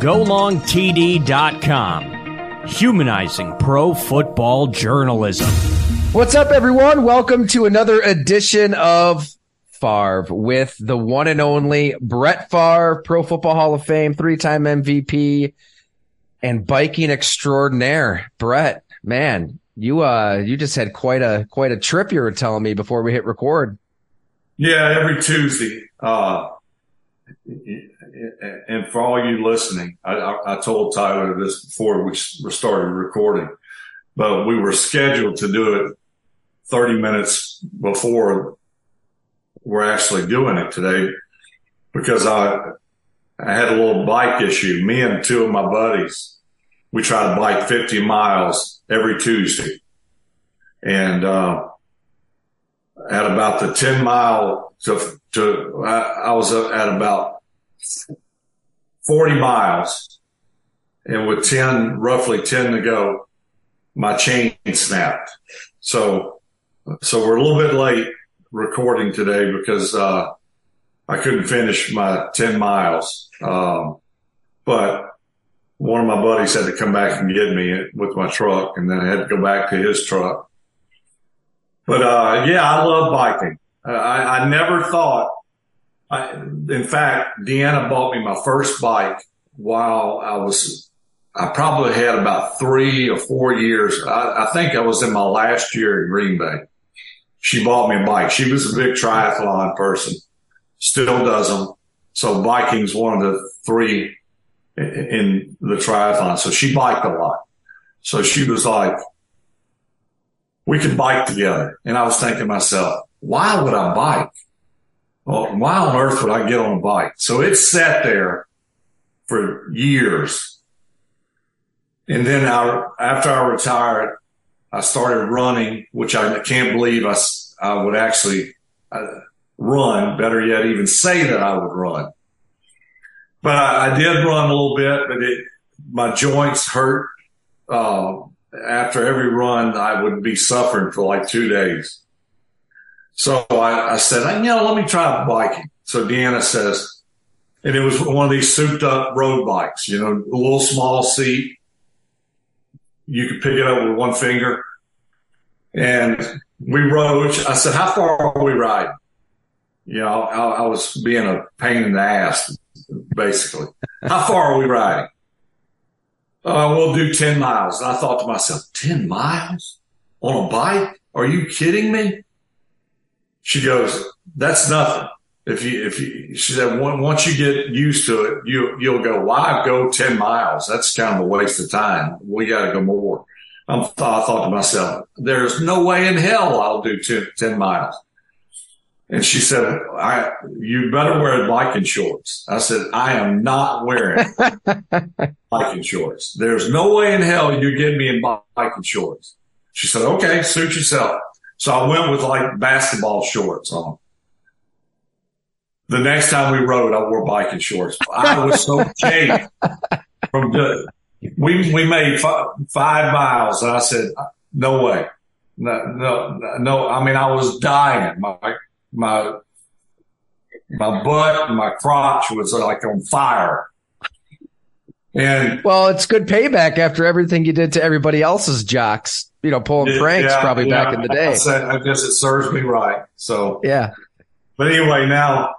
GoLongTD.com, humanizing pro football journalism. What's up, everyone? Welcome to another edition of Favre with the one and only Brett Favre, Pro Football Hall of Fame, three time MVP, and biking extraordinaire. Brett, man, you uh you just had quite a quite a trip you were telling me before we hit record. Yeah, every Tuesday. Uh and for all you listening, I, I, told Tyler this before we started recording, but we were scheduled to do it 30 minutes before we're actually doing it today because I, I had a little bike issue. Me and two of my buddies, we try to bike 50 miles every Tuesday. And, uh, at about the 10 mile to, to, I, I was at about 40 miles and with 10, roughly 10 to go, my chain snapped. So, so we're a little bit late recording today because, uh, I couldn't finish my 10 miles. Um, but one of my buddies had to come back and get me with my truck and then I had to go back to his truck. But, uh, yeah, I love biking. I, I never thought I, in fact, Deanna bought me my first bike while I was, I probably had about three or four years. I, I think I was in my last year in Green Bay. She bought me a bike. She was a big triathlon person, still does them. So biking's one of the three in the triathlon. So she biked a lot. So she was like, we could bike together. And I was thinking to myself, why would I bike? Well, why on earth would I get on a bike? So it sat there for years. And then I, after I retired, I started running, which I can't believe I, I would actually uh, run, better yet, even say that I would run. But I, I did run a little bit, but it, my joints hurt. Uh, after every run, I would be suffering for like two days. So I, I said, you know, let me try biking. So Deanna says, and it was one of these souped up road bikes, you know, a little small seat. You could pick it up with one finger. And we rode. I said, how far are we riding? You know, I, I was being a pain in the ass, basically. how far are we riding? Uh, we'll do 10 miles. And I thought to myself, 10 miles on a bike? Are you kidding me? She goes, that's nothing. If you, if you, she said, once you get used to it, you, you'll go, why go 10 miles? That's kind of a waste of time. We got to go more. I'm, I thought to myself, there's no way in hell I'll do 10, 10 miles. And she said, I, you better wear biking shorts. I said, I am not wearing biking shorts. There's no way in hell you get me in biking shorts. She said, okay, suit yourself. So I went with like basketball shorts on. The next time we rode, I wore biking shorts. I was so chafed from the, we, we made five, five miles and I said, no way. No, no, no. I mean, I was dying. My, my, my butt and my crotch was like on fire. And well, it's good payback after everything you did to everybody else's jocks you know, pulling pranks yeah, probably yeah, back in the day. I guess it serves me right. So yeah. But anyway, now,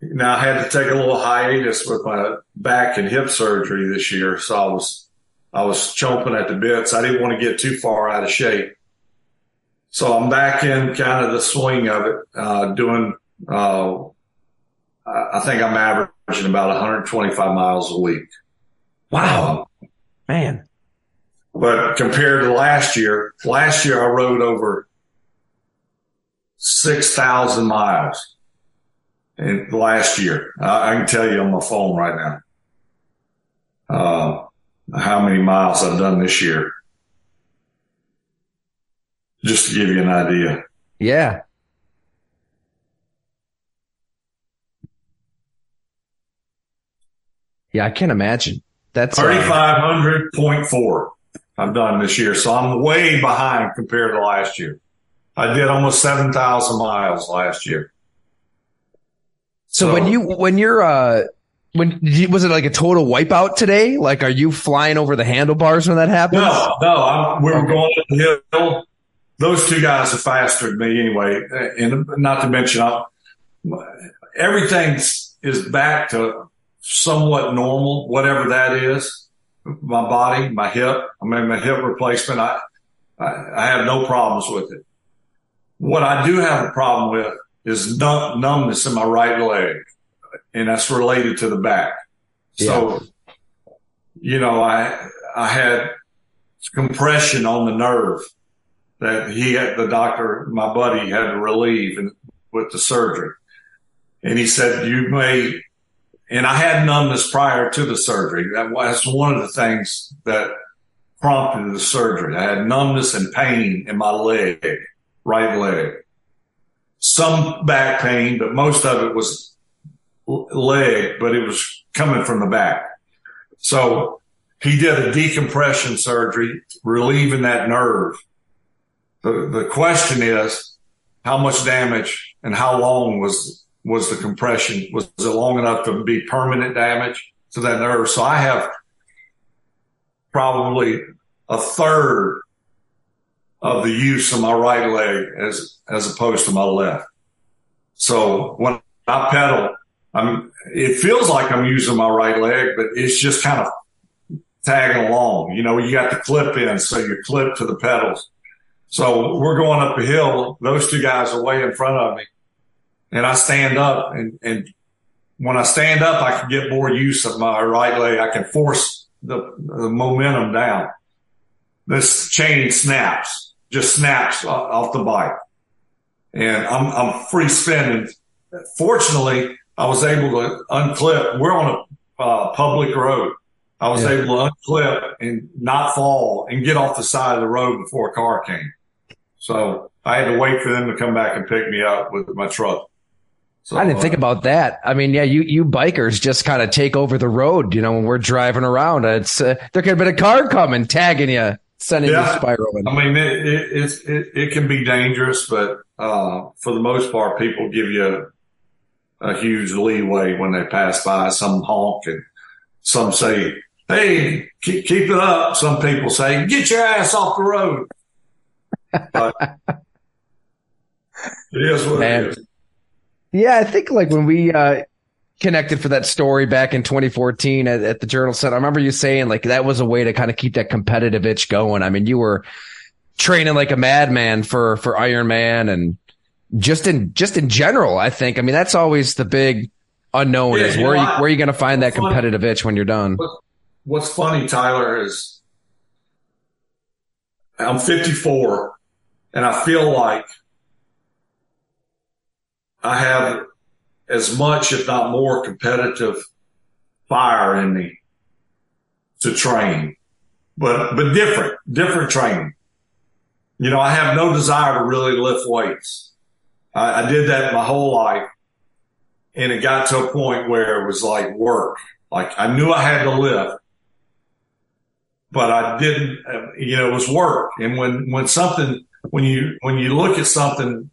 now I had to take a little hiatus with my back and hip surgery this year. So I was, I was chomping at the bits. I didn't want to get too far out of shape. So I'm back in kind of the swing of it, uh, doing, uh, I think I'm averaging about 125 miles a week. Wow. Um, Man. But compared to last year, last year I rode over 6,000 miles in last year. I, I, can tell you on my phone right now, uh, how many miles I've done this year. Just to give you an idea. Yeah. Yeah, I can't imagine. That's 3,500.4. I've done this year. So I'm way behind compared to last year. I did almost 7,000 miles last year. So, so, when you, when you're, uh, when was it like a total wipeout today? Like, are you flying over the handlebars when that happens? No, no. I'm, we were okay. going up the hill. Those two guys are faster than me anyway. And not to mention, I'm, everything is back to somewhat normal, whatever that is. My body, my hip, I mean, my hip replacement, I, I, I have no problems with it. What I do have a problem with is numb, numbness in my right leg, and that's related to the back. Yeah. So, you know, I, I had compression on the nerve that he had, the doctor, my buddy had to relieve and, with the surgery. And he said, you may, and I had numbness prior to the surgery. That was one of the things that prompted the surgery. I had numbness and pain in my leg, right leg. Some back pain, but most of it was leg, but it was coming from the back. So he did a decompression surgery, relieving that nerve. The, the question is, how much damage and how long was, was the compression? Was it long enough to be permanent damage to that nerve? So I have probably a third of the use of my right leg as, as opposed to my left. So when I pedal, I'm, it feels like I'm using my right leg, but it's just kind of tagging along. You know, you got the clip in, so you clip to the pedals. So we're going up a hill. Those two guys are way in front of me and I stand up and, and when I stand up, I can get more use of my right leg. I can force the, the momentum down. This chain snaps, just snaps off the bike and I'm, I'm free spinning. Fortunately, I was able to unclip. We're on a uh, public road. I was yeah. able to unclip and not fall and get off the side of the road before a car came. So I had to wait for them to come back and pick me up with my truck. So, I didn't uh, think about that. I mean, yeah, you, you bikers just kind of take over the road, you know, when we're driving around. It's, uh, there could have been a car coming, tagging you, sending yeah, you spiraling. I mean, it, it, it, it, can be dangerous, but, uh, for the most part, people give you a, a huge leeway when they pass by some honk and some say, Hey, keep, keep it up. Some people say, get your ass off the road. But it is what Man. it is. Yeah, I think like when we uh, connected for that story back in 2014 at, at the Journal Sentinel, I remember you saying like that was a way to kind of keep that competitive itch going. I mean, you were training like a madman for for Ironman and just in just in general. I think. I mean, that's always the big unknown yeah, is where know, you, where are you going to find that competitive funny, itch when you're done. What's funny, Tyler, is I'm 54 and I feel like I have as much, if not more, competitive fire in me to train, but but different, different training. You know, I have no desire to really lift weights. I, I did that my whole life, and it got to a point where it was like work. Like I knew I had to lift, but I didn't. Uh, you know, it was work. And when when something when you when you look at something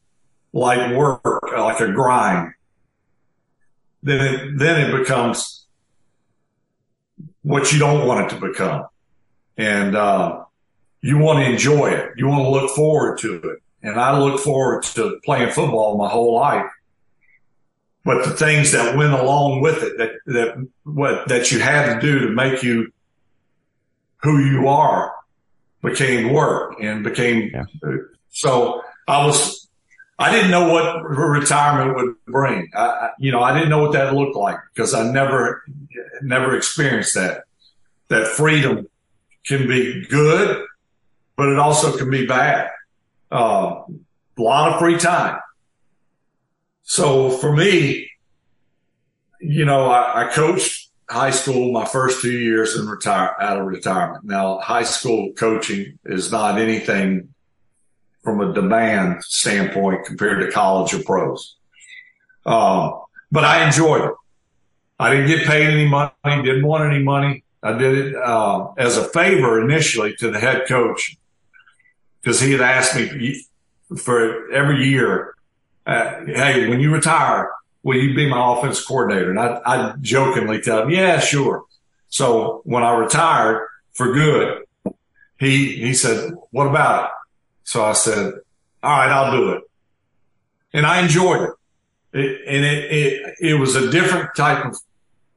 like work, like a grind, then it, then it becomes what you don't want it to become. And, uh, you want to enjoy it. You want to look forward to it. And I look forward to playing football my whole life. But the things that went along with it that, that, what, that you had to do to make you who you are became work and became, yeah. so I was I didn't know what retirement would bring. I, you know, I didn't know what that looked like because I never, never experienced that. That freedom can be good, but it also can be bad. Uh, a lot of free time. So for me, you know, I, I coached high school my first two years in retire out of retirement. Now, high school coaching is not anything from a demand standpoint compared to college or pros. Um, but I enjoyed it. I didn't get paid any money, didn't want any money. I did it uh, as a favor initially to the head coach because he had asked me for every year, uh, hey, when you retire, will you be my offense coordinator? And I, I jokingly tell him, yeah, sure. So when I retired for good, he, he said, what about it? So I said, all right, I'll do it. And I enjoyed it. it and it, it, it was a different type of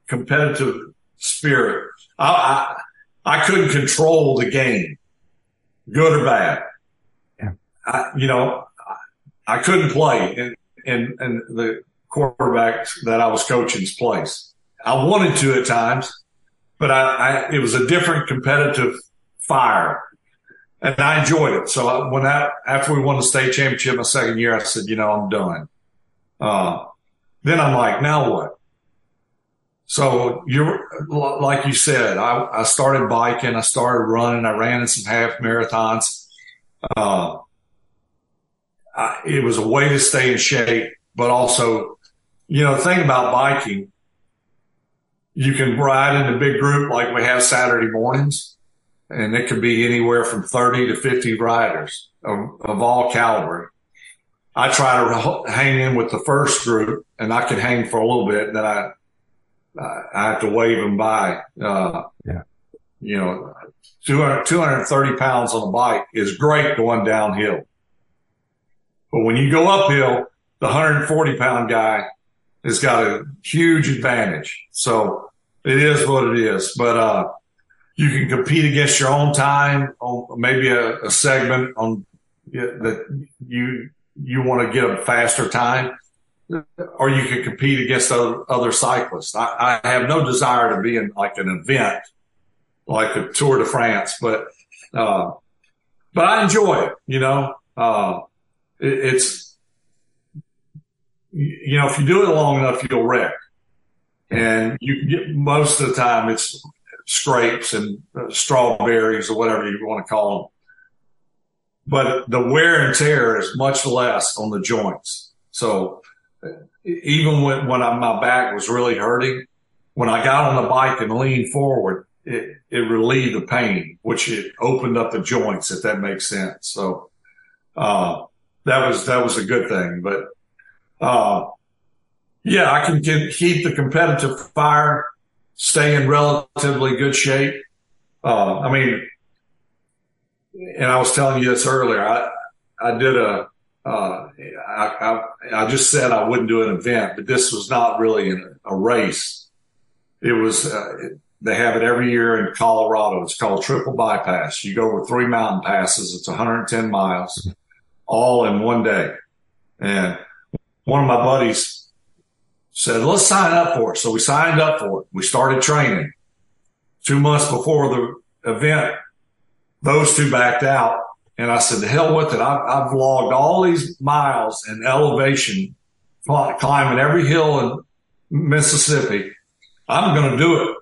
competitive spirit. I, I, I couldn't control the game, good or bad. Yeah. I, you know, I, I couldn't play in, in, in the quarterbacks that I was coaching's place. I wanted to at times, but I, I, it was a different competitive fire and I enjoyed it. So when that, after we won the state championship my second year, I said, you know, I'm done. Uh, then I'm like, now what? So you're like you said, I, I started biking, I started running, I ran in some half marathons. Uh, I, it was a way to stay in shape, but also, you know, the thing about biking, you can ride in a big group like we have Saturday mornings and it could be anywhere from 30 to 50 riders of, of all caliber. I try to hang in with the first group and I can hang for a little bit and then I, I have to wave them by. Uh, yeah. You know, 200, 230 pounds on a bike is great going downhill. But when you go uphill, the 140 pound guy has got a huge advantage. So it is what it is. But, uh, you can compete against your own time on maybe a, a segment on that you you want to get a faster time, or you can compete against other, other cyclists. I, I, have no desire to be in like an event like a Tour de France, but uh, but I enjoy it. You know, uh, it, it's you know if you do it long enough, you'll wreck, and you get most of the time it's scrapes and uh, strawberries or whatever you want to call them. But the wear and tear is much less on the joints. So even when, when I, my back was really hurting, when I got on the bike and leaned forward, it, it relieved the pain, which it opened up the joints, if that makes sense. So, uh, that was, that was a good thing. But, uh, yeah, I can keep the competitive fire stay in relatively good shape. Uh, I mean, and I was telling you this earlier. I I did a uh, I, I, I just said I wouldn't do an event, but this was not really an, a race. It was uh, they have it every year in Colorado. It's called Triple Bypass. You go over three mountain passes. It's 110 miles, all in one day. And one of my buddies said, let's sign up for it. So we signed up for it. We started training. Two months before the event, those two backed out. And I said, the hell with it. I've, I've logged all these miles in elevation, climbing every hill in Mississippi. I'm going to do it.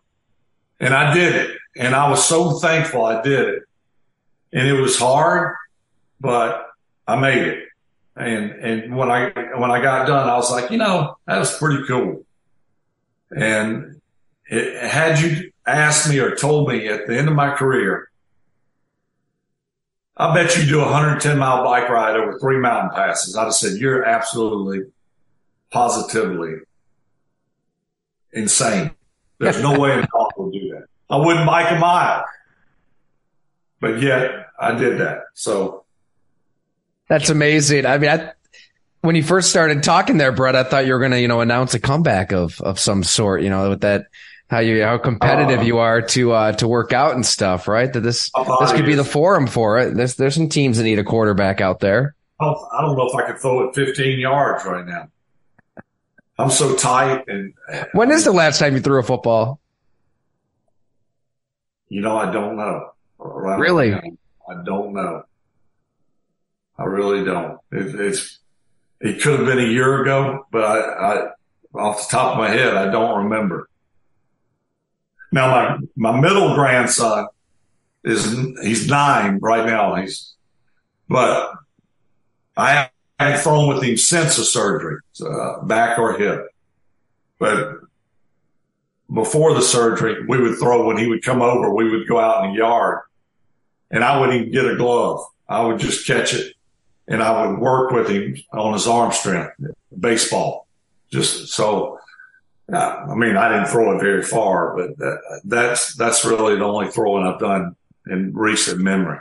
And I did it. And I was so thankful I did it. And it was hard, but I made it. And, and when I, when I got done, I was like, you know, that was pretty cool. And it, had you asked me or told me at the end of my career, I bet you do a 110 mile bike ride over three mountain passes. I'd have said, you're absolutely positively insane. There's no way in hell would do that. I wouldn't bike a mile, but yet I did that. So that's amazing. I mean, I, when you first started talking there, Brett, I thought you were going to, you know, announce a comeback of, of some sort, you know, with that, how you, how competitive uh, you are to, uh, to work out and stuff, right? That this, this could be the forum for it. There's, there's some teams that need a quarterback out there. I don't know if I could throw it 15 yards right now. I'm so tight. And when is the last time you threw a football? You know, I don't know. Right really? Now. I don't know. I really don't. It, it's, it could have been a year ago, but I, I, off the top of my head, I don't remember. Now my, my middle grandson is, he's nine right now. He's, but I haven't thrown with him since the surgery, uh, back or hip. But before the surgery, we would throw when he would come over, we would go out in the yard and I wouldn't even get a glove. I would just catch it and I would work with him on his arm strength, baseball. Just so, uh, I mean, I didn't throw it very far, but that, that's, that's really the only throwing I've done in recent memory.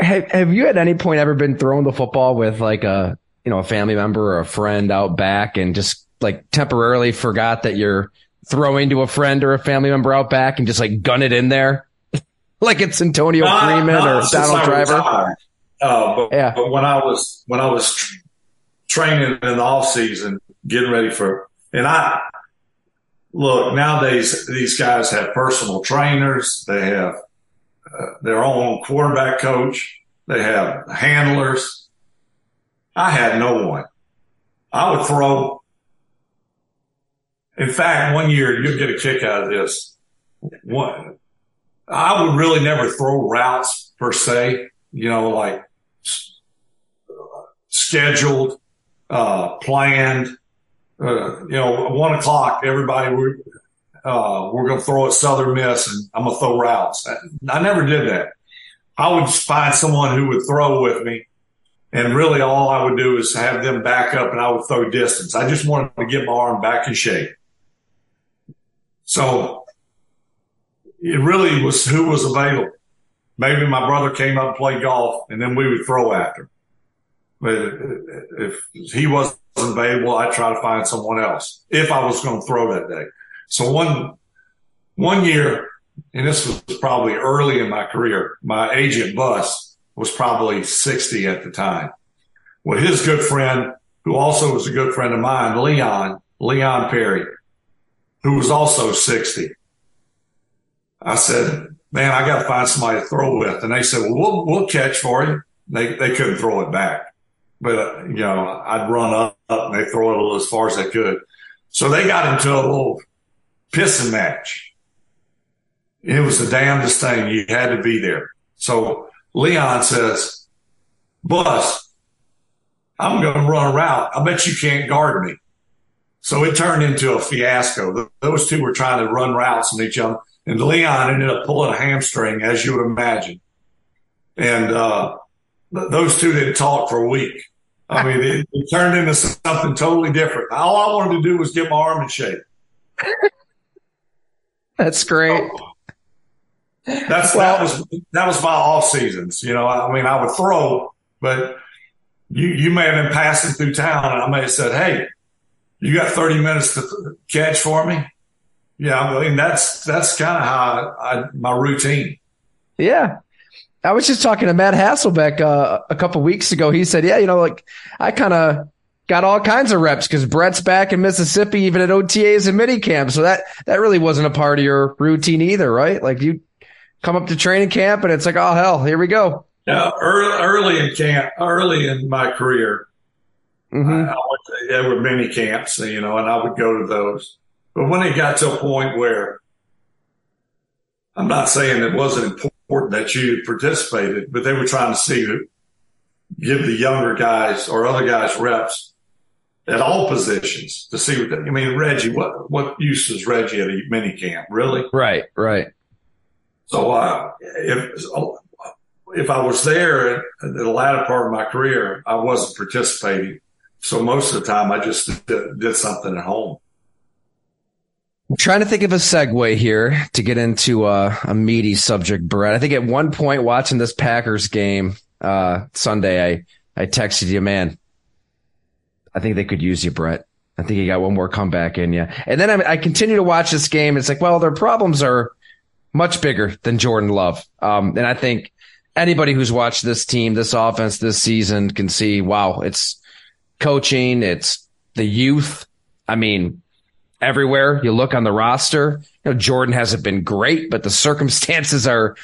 Have, have you at any point ever been throwing the football with like a, you know, a family member or a friend out back and just like temporarily forgot that you're throwing to a friend or a family member out back and just like gun it in there? like it's Antonio Freeman not or Donald Driver? retired. Uh, but, Yeah. but when I was when I was tr- training in the off season, getting ready for, and I look nowadays these guys have personal trainers, they have uh, their own quarterback coach, they have handlers. I had no one. I would throw. In fact, one year you'll get a kick out of this. One, I would really never throw routes per se, you know, like scheduled, uh, planned, uh, you know, one o'clock, everybody, we're, uh, we're going to throw at Southern Miss and I'm going to throw routes. I, I never did that. I would find someone who would throw with me. And really all I would do is have them back up and I would throw distance. I just wanted to get my arm back in shape. So it really was who was available. Maybe my brother came up and played golf and then we would throw after. him. But if he wasn't available, I'd try to find someone else if I was going to throw that day. So one, one year, and this was probably early in my career, my agent Bus was probably 60 at the time. Well, his good friend, who also was a good friend of mine, Leon, Leon Perry, who was also 60. I said, man, I got to find somebody to throw with. And they said, well, we'll, we'll catch for you. They, they couldn't throw it back, but uh, you know, I'd run up, up and they throw it as far as they could. So they got into a little pissing match. It was the damnedest thing. You had to be there. So Leon says, Bus, I'm going to run a route. I bet you can't guard me. So it turned into a fiasco. Those two were trying to run routes on each other. And Leon ended up pulling a hamstring, as you would imagine. And uh, those two didn't talk for a week. I mean, it, it turned into something totally different. All I wanted to do was get my arm in shape. That's great. That's Well- that was that was my off seasons. You know, I mean, I would throw, but you you may have been passing through town, and I may have said, "Hey, you got thirty minutes to catch for me." Yeah, I mean that's that's kind of how I, my routine. Yeah. I was just talking to Matt Hasselbeck uh, a couple weeks ago. He said, "Yeah, you know, like I kind of got all kinds of reps because Brett's back in Mississippi, even at OTAs and minicamp. So that that really wasn't a part of your routine either, right? Like you come up to training camp and it's like, oh hell, here we go. Yeah, early, early in camp, early in my career, hmm I, I went to, there were many camps, you know, and I would go to those. But when it got to a point where I'm not saying it wasn't important that you participated, but they were trying to see who give the younger guys or other guys reps at all positions to see what, I mean, Reggie, what, what use is Reggie at a mini camp? Really? Right, right. So, uh, if, if I was there at the latter part of my career, I wasn't participating. So most of the time I just did, did something at home. I'm trying to think of a segue here to get into uh, a meaty subject, Brett. I think at one point watching this Packers game uh, Sunday, I I texted you, man. I think they could use you, Brett. I think you got one more comeback in you. And then I, I continue to watch this game. It's like, well, their problems are much bigger than Jordan Love. Um, and I think anybody who's watched this team, this offense this season can see, wow, it's coaching, it's the youth. I mean, everywhere you look on the roster, you know, Jordan hasn't been great, but the circumstances are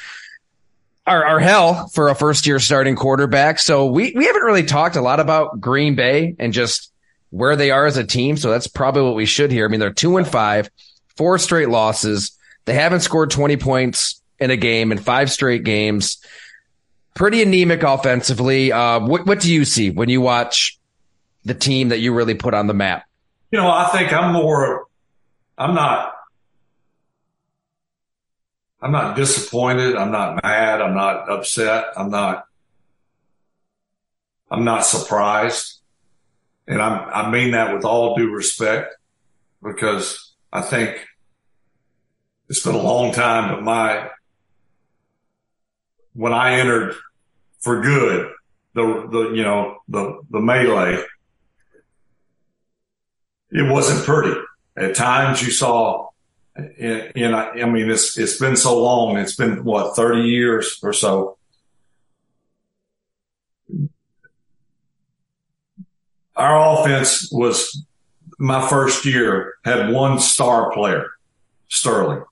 are, are hell for a first year starting quarterback. So we, we haven't really talked a lot about Green Bay and just where they are as a team. So that's probably what we should hear. I mean, they're two and five, four straight losses. They haven't scored 20 points in a game in five straight games. Pretty anemic offensively. Uh, what, what do you see when you watch the team that you really put on the map? You know, I think I'm more, I'm not, I'm not disappointed. I'm not mad. I'm not upset. I'm not, I'm not surprised. and I'm, I mean that with all due respect because I think it's been a long time, but my, when I entered for good, the, the, you know, the, the melee, it wasn't pretty. At times you saw, and I, mean, it's, it's been so long. It's been what, 30 years or so. Our offense was my first year had one star player, Sterling.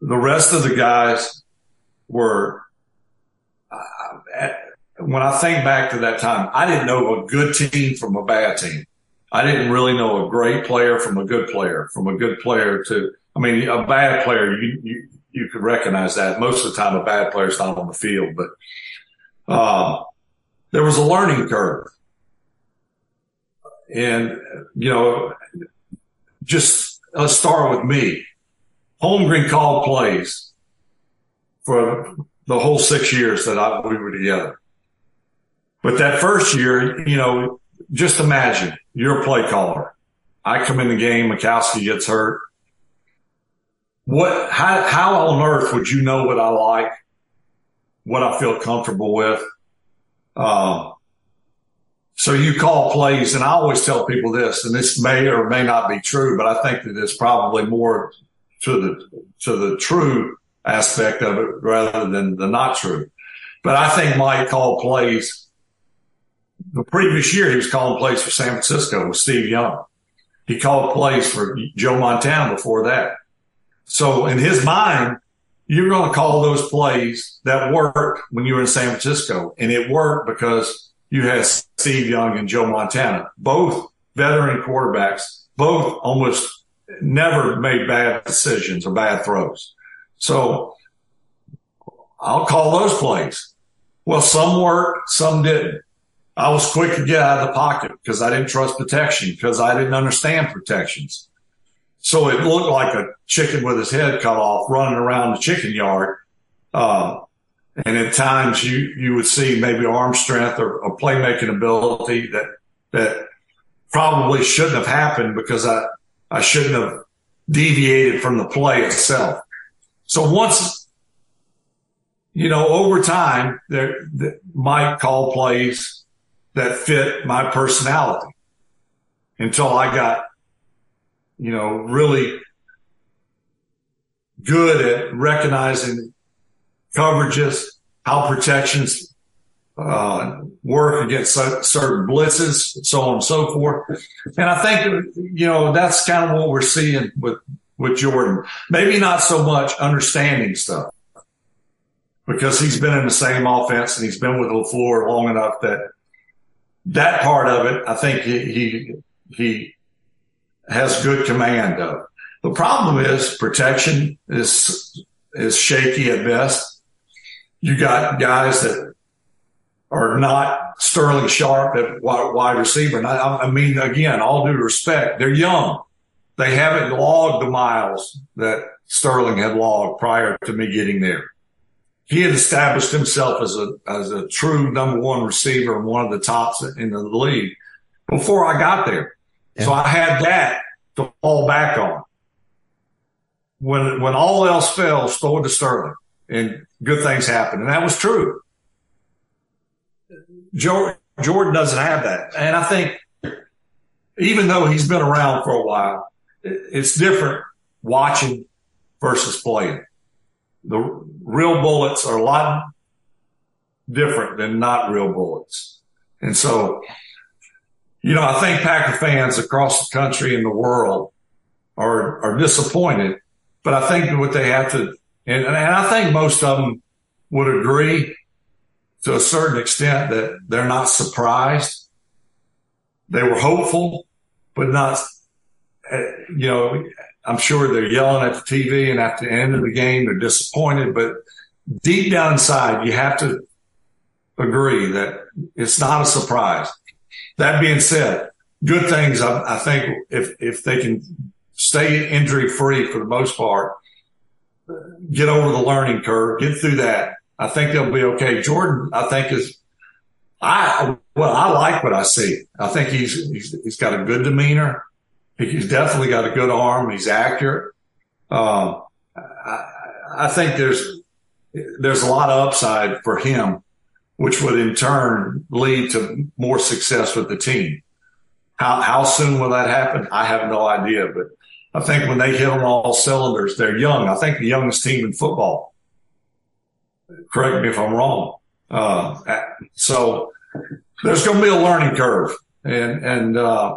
The rest of the guys were, uh, when I think back to that time, I didn't know a good team from a bad team. I didn't really know a great player from a good player, from a good player to, I mean, a bad player, you, you, you could recognize that. Most of the time, a bad player is not on the field, but, uh, there was a learning curve. And, you know, just let's start with me. Holmgren called plays for the whole six years that I, we were together. But that first year, you know, just imagine you're a play caller. I come in the game, Majkowski gets hurt. What, how, how on earth would you know what I like, what I feel comfortable with? Um, so you call plays, and I always tell people this, and this may or may not be true, but I think that it's probably more to the to the true aspect of it rather than the not true. But I think Mike called plays. The previous year, he was calling plays for San Francisco with Steve Young. He called plays for Joe Montana before that. So in his mind, you're going to call those plays that worked when you were in San Francisco, and it worked because you had Steve Young and Joe Montana, both veteran quarterbacks, both almost never made bad decisions or bad throws. So I'll call those plays. Well, some worked, some didn't. I was quick to get out of the pocket because I didn't trust protection because I didn't understand protections. So it looked like a chicken with his head cut off running around the chicken yard. Uh, and at times you, you would see maybe arm strength or a playmaking ability that, that probably shouldn't have happened because I, I shouldn't have deviated from the play itself. So once, you know, over time, there, Mike call plays that fit my personality until I got, you know, really good at recognizing coverages, how protections uh, work against certain blitzes, so on and so forth. And I think, you know, that's kind of what we're seeing with, with Jordan. Maybe not so much understanding stuff because he's been in the same offense and he's been with LaFleur long enough that that part of it, I think he, he, he has good command of. The problem is protection is, is shaky at best you got guys that are not Sterling Sharpe at wide receiver. And I, I mean, again, all due respect, they're young. They haven't logged the miles that Sterling had logged prior to me getting there. He had established himself as a, as a true number one receiver and one of the tops in the league before I got there. Yeah. So I had that to fall back on. When, when all else fails, throw it to Sterling and good things happen. And that was true. Jordan doesn't have that. And I think even though he's been around for a while, it's different watching versus playing. The real bullets are a lot different than not real bullets. And so, you know, I think Packer fans across the country and the world are, are disappointed, but I think what they have to and, and I think most of them would agree to a certain extent that they're not surprised. They were hopeful, but not, eh, you know, I'm sure they're yelling at the TV and at the end of the game, they're disappointed, but deep down inside, you have to agree that it's not a surprise. That being said, good things. I, I think if, if they can stay injury free for the most part, get over the learning curve, get through that. I think they'll be okay. Jordan, I think is, I well, I like what I see. I think he's he's, he's got a good demeanor. He's definitely got a good arm. He's accurate. Um, I, I think there's there's a lot of upside for him, which would in turn lead to more success with the team. How how soon will that happen? I have no idea, but I think when they hit on all cylinders, they're young. I think the youngest team in football. Correct me if I'm wrong. Uh, so there's going to be a learning curve, and and uh,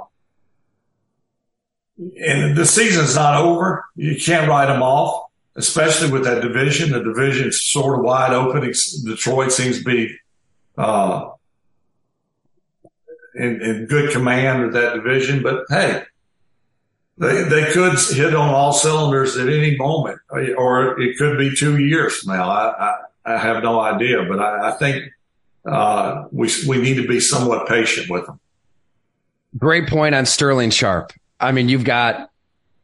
and the season's not over. You can't write them off, especially with that division. The division's sort of wide open. Detroit seems to be uh, in, in good command of that division, but hey, they they could hit on all cylinders at any moment, or it could be two years from now. I I, I have no idea, but I, I think uh, we we need to be somewhat patient with them. Great point on Sterling Sharpe. I mean, you've got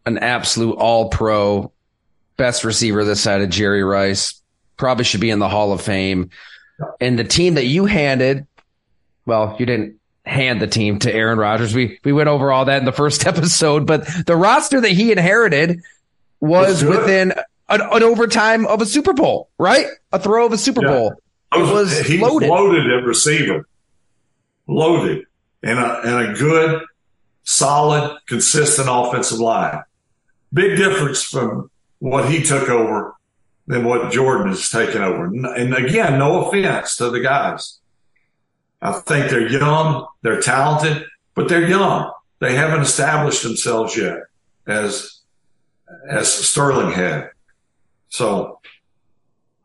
an absolute All Pro, best receiver this side of Jerry Rice. Probably should be in the Hall of Fame. And the team that you handed, well, you didn't hand the team to Aaron Rodgers. We we went over all that in the first episode, but the roster that he inherited was within an, an, overtime of a Super Bowl, right? A throw of a Super yeah. Bowl. It was he loaded. loaded at receiver, loaded, and a and a good, solid, consistent offensive line. Big difference from what he took over than what Jordan has taken over. And again, no offense to the guys. I think they're young, they're talented, but they're young. They haven't established themselves yet as as Sterling had. So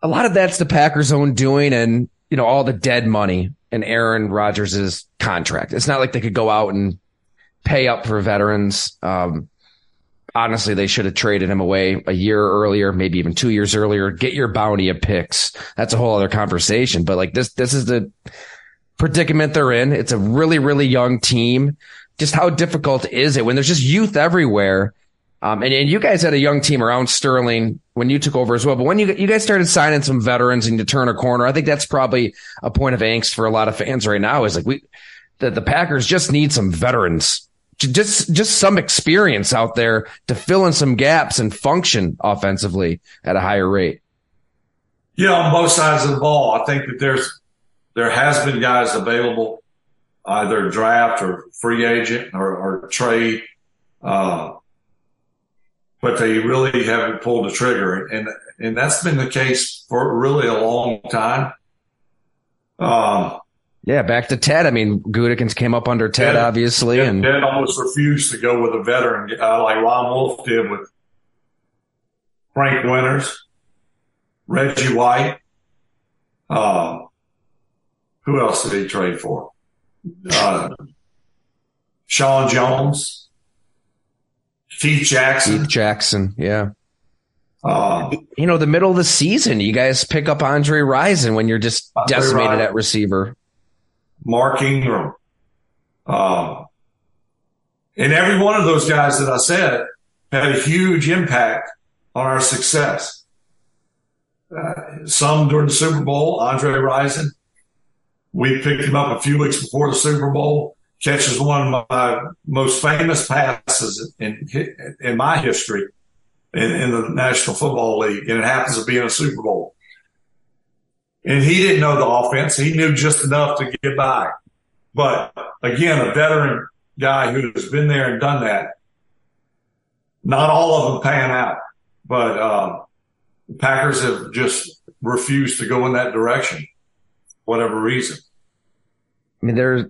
a lot of that's the Packers' own doing and, you know, all the dead money in Aaron Rodgers' contract. It's not like they could go out and pay up for veterans. Um, honestly, they should have traded him away a year earlier, maybe even two years earlier. Get your bounty of picks. That's a whole other conversation. But like this, this is the predicament they're in. It's a really, really young team. Just how difficult is it when there's just youth everywhere? Um, and, and you guys had a young team around Sterling when you took over as well. But when you you guys started signing some veterans and you turn a corner, I think that's probably a point of angst for a lot of fans right now. Is like we the, the Packers just need some veterans, just just some experience out there to fill in some gaps and function offensively at a higher rate. Yeah, on both sides of the ball, I think that there's there has been guys available, either draft or free agent or, or trade. Uh, but they really haven't pulled the trigger. And, and that's been the case for really a long time. Um, yeah, back to Ted. I mean, Gutekunst came up under Ted, Ted obviously, Ted, and Ted almost refused to go with a veteran uh, like Ron Wolf did with Frank Winters, Reggie White. Um, who else did he trade for? Uh, Sean Jones. Keith Jackson. Keith Jackson, yeah. Uh, you know, the middle of the season, you guys pick up Andre Rison when you're just Andre decimated at receiver. Mark Ingram. Uh, and every one of those guys that I said had a huge impact on our success. Uh, some during the Super Bowl, Andre Rison. We picked him up a few weeks before the Super Bowl catches one of my most famous passes in in my history in, in, the National Football League, and it happens to be in a Super Bowl. And he didn't know the offense; he knew just enough to get by. But again, a veteran guy who's been there and done that. Not all of them pan out, but uh, the Packers have just refused to go in that direction, whatever reason. I mean, there's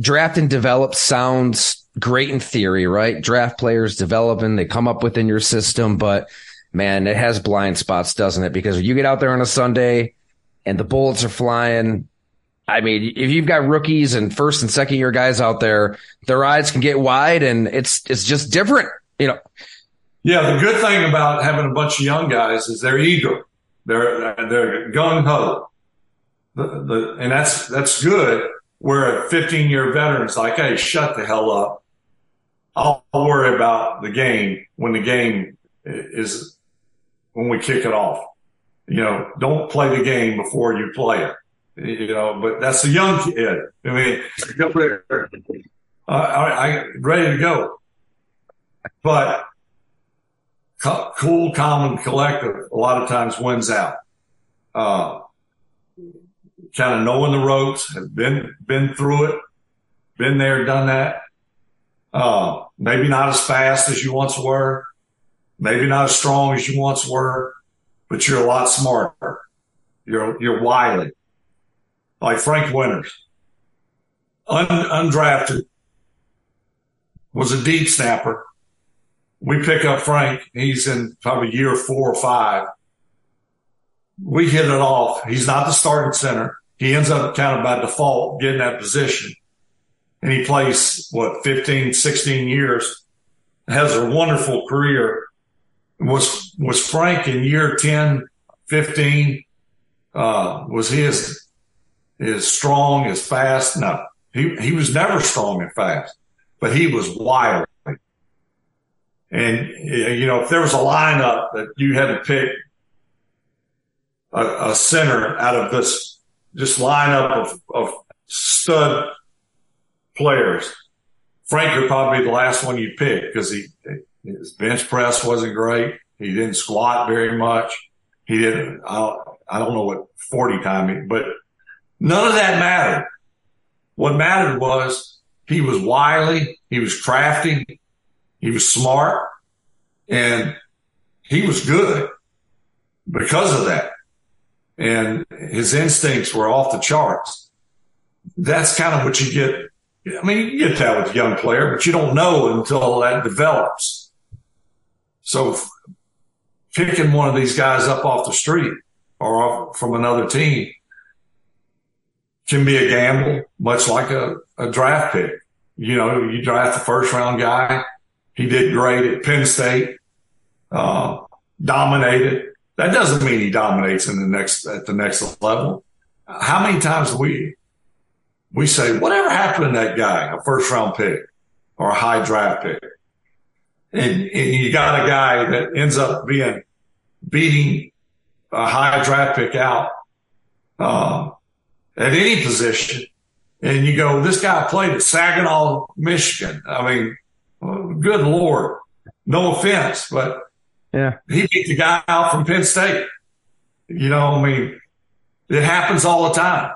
draft and develop sounds great in theory, right? Draft players developing, they come up within your system, but man, it has blind spots, doesn't it? Because you get out there on a Sunday and the bullets are flying. I mean, if you've got rookies and first and second year guys out there, their eyes can get wide and it's, it's just different, you know. Yeah. The good thing about having a bunch of young guys is they're eager. They're, they're gung ho. The, the, and that's, that's good where a 15 year veteran's like, Hey, shut the hell up. I'll worry about the game when the game is when we kick it off. You know, don't play the game before you play it. you know, but that's a young kid. I mean, uh, I, I ready to go, but cool, calm, and collective a lot of times wins out. Uh, kind of knowing the ropes, have been been through it, been there, done that. Uh, maybe not as fast as you once were, maybe not as strong as you once were, but you're a lot smarter. You're you're wily, like Frank Winters, Un, undrafted, was a deep snapper we pick up Frank. He's in probably year four or five. We hit it off. He's not the starting center. He ends up kind of by default getting that position. And he plays, what, 15, 16 years, has a wonderful career. Was, was Frank in year 10, 15? Uh, was he as, as strong, as fast? No, he, he was never strong and fast, but he was wild. And, you know, if there was a lineup that you had to pick a, a center out of this, this lineup of, of stud players, Frank would probably be the last one you'd pick because he, his bench press wasn't great. He didn't squat very much. He didn't, I, don't know what 40 timing, but none of that mattered. What mattered was he was wily. He was crafty. He was smart and he was good because of that. And his instincts were off the charts. That's kind of what you get. I mean, you get that with a young player, but you don't know until that develops. So picking one of these guys up off the street or from another team can be a gamble, much like a, a draft pick. You know, you draft the first round guy he did great at Penn State, uh, dominated. That doesn't mean he dominates in the next, at the next level. How many times we, we say, whatever happened to that guy, a first round pick or a high draft pick? And, and you got a guy that ends up being beating a high draft pick out, um, at any position. And you go, this guy played at Saginaw, Michigan. I mean, good Lord, no offense, but yeah, he beat the guy out from Penn State. You know, I mean, it happens all the time.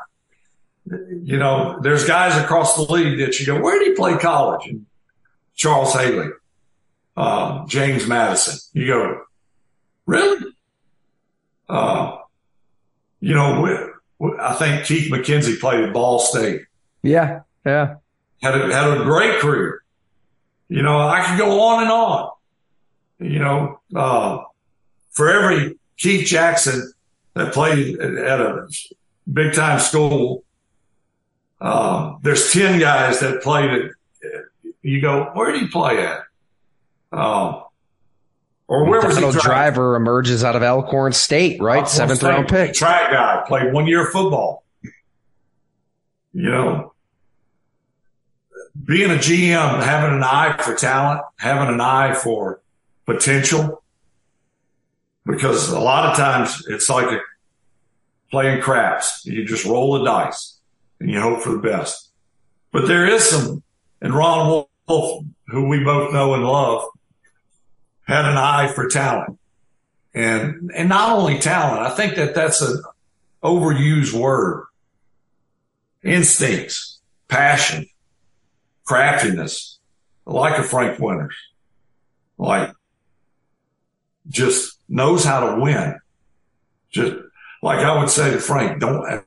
You know, there's guys across the league that you go, where did he play college? And Charles Haley, uh, James Madison. You go, really? Uh, you know, we, we, I think Keith McKenzie played at Ball State. Yeah, yeah. Had a, had a great career. You know, I could go on and on. You know, uh, for every Keith Jackson that played at a big time school, uh, there's 10 guys that played at, you go, where did he play at? Um, or where was Donald? Driver emerges out of Alcorn State, right? Seventh State. round pick. Track guy, played one year of football. You know, being a GM, having an eye for talent, having an eye for potential, because a lot of times it's like a, playing craps. You just roll the dice and you hope for the best. But there is some, and Ron Wolf, who we both know and love, had an eye for talent. And, and not only talent, I think that that's an overused word. Instincts, passion, craftiness, like a Frank Winters, like just knows how to win. Just like I would say to Frank, don't,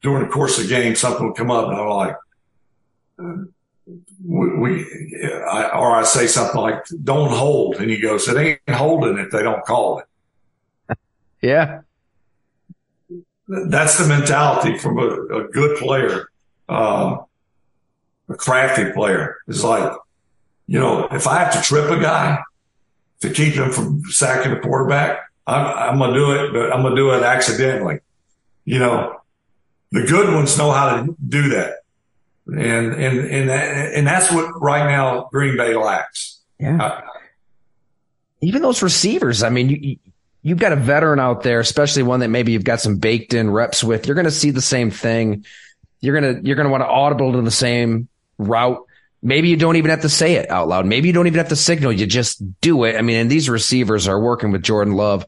during the course of the game, something would come up and I'm like, we, we I, or I say something like, don't hold. And he goes, it ain't holding if they don't call it. Yeah. That's the mentality from a, a good player. Um, a crafty player. It's like, you know, if I have to trip a guy to keep him from sacking the quarterback, I'm, I'm going to do it, but I'm going to do it accidentally. You know, the good ones know how to do that. And, and, and, that, and that's what right now Green Bay lacks. Yeah. Uh, even those receivers, I mean, you, you've got a veteran out there, especially one that maybe you've got some baked in reps with, you're going to see the same thing. You're going to, you're going to want to audible to the same route. Maybe you don't even have to say it out loud. Maybe you don't even have to signal. You just do it. I mean, and these receivers are working with Jordan Love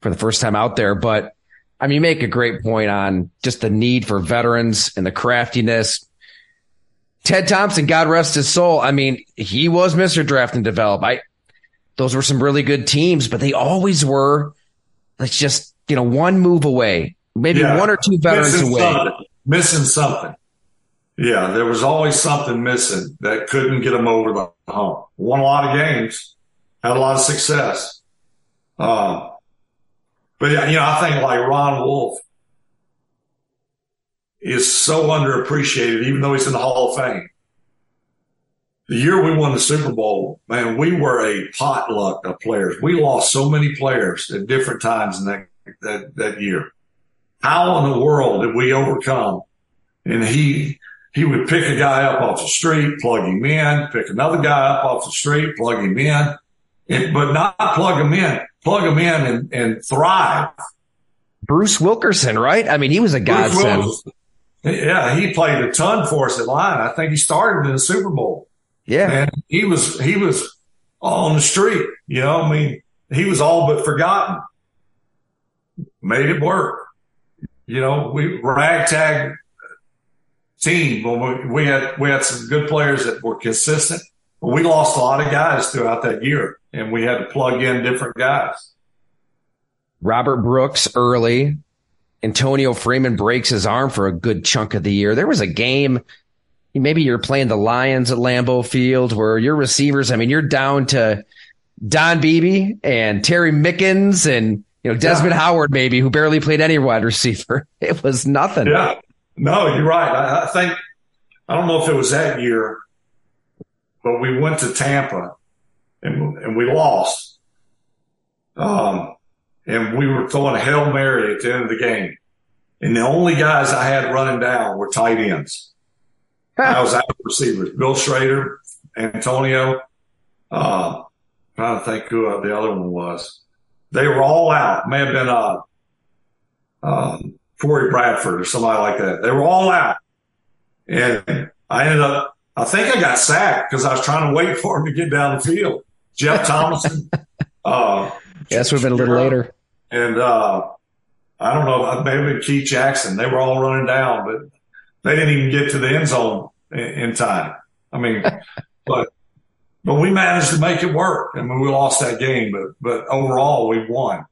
for the first time out there, but I mean, you make a great point on just the need for veterans and the craftiness. Ted Thompson, God rest his soul. I mean, he was Mr. Draft and Develop. I, those were some really good teams, but they always were. Let's just, you know, one move away, maybe yeah. one or two veterans missing away. Something. Missing something. Yeah, there was always something missing that couldn't get them over the hump. Won a lot of games, had a lot of success. Um, but yeah, you know, I think like Ron Wolf is so underappreciated, even though he's in the Hall of Fame the year we won the Super Bowl, man, we were a potluck of players. We lost so many players at different times in that, that, that year. How in the world did we overcome? And he, he would pick a guy up off the street, plug him in, pick another guy up off the street, plug him in, and, but not plug him in, plug him in and, and thrive. Bruce Wilkerson, right? I mean, he was a godsend. Yeah, he played a ton for us at line. I think he started in the Super Bowl. Yeah. And he was, he was on the street, you know, I mean, he was all but forgotten. Made it work. You know, we ragtag team. When we, we had, we had some good players that were consistent, but we lost a lot of guys throughout that year and we had to plug in different guys. Robert Brooks early. Antonio Freeman breaks his arm for a good chunk of the year. There was a game maybe you're playing the Lions at Lambeau Field where your receivers, I mean, you're down to Don Beebe and Terry Mickens and, you know, Desmond yeah. Howard, maybe, who barely played any wide receiver. It was nothing. Yeah. No, you're right. I, I think, I don't know if it was that year, but we went to Tampa and, and we lost. Um, and we were throwing a Hail Mary at the end of the game. And the only guys I had running down were tight ends. I was out of receivers. Bill Schroeder, Antonio, uh, trying to think who uh, the other one was. They were all out. May have been, uh, um, Corey Bradford or somebody like that. They were all out. And I ended up, I think I got sacked because I was trying to wait for him to get down the field. Jeff Thomason. uh, would have been a little later. And, uh, I don't know, maybe Keith Jackson. They were all running down, but they didn't even get to the end zone in, in time. I mean, but but we managed to make it work. I mean, we lost that game, but but overall we won.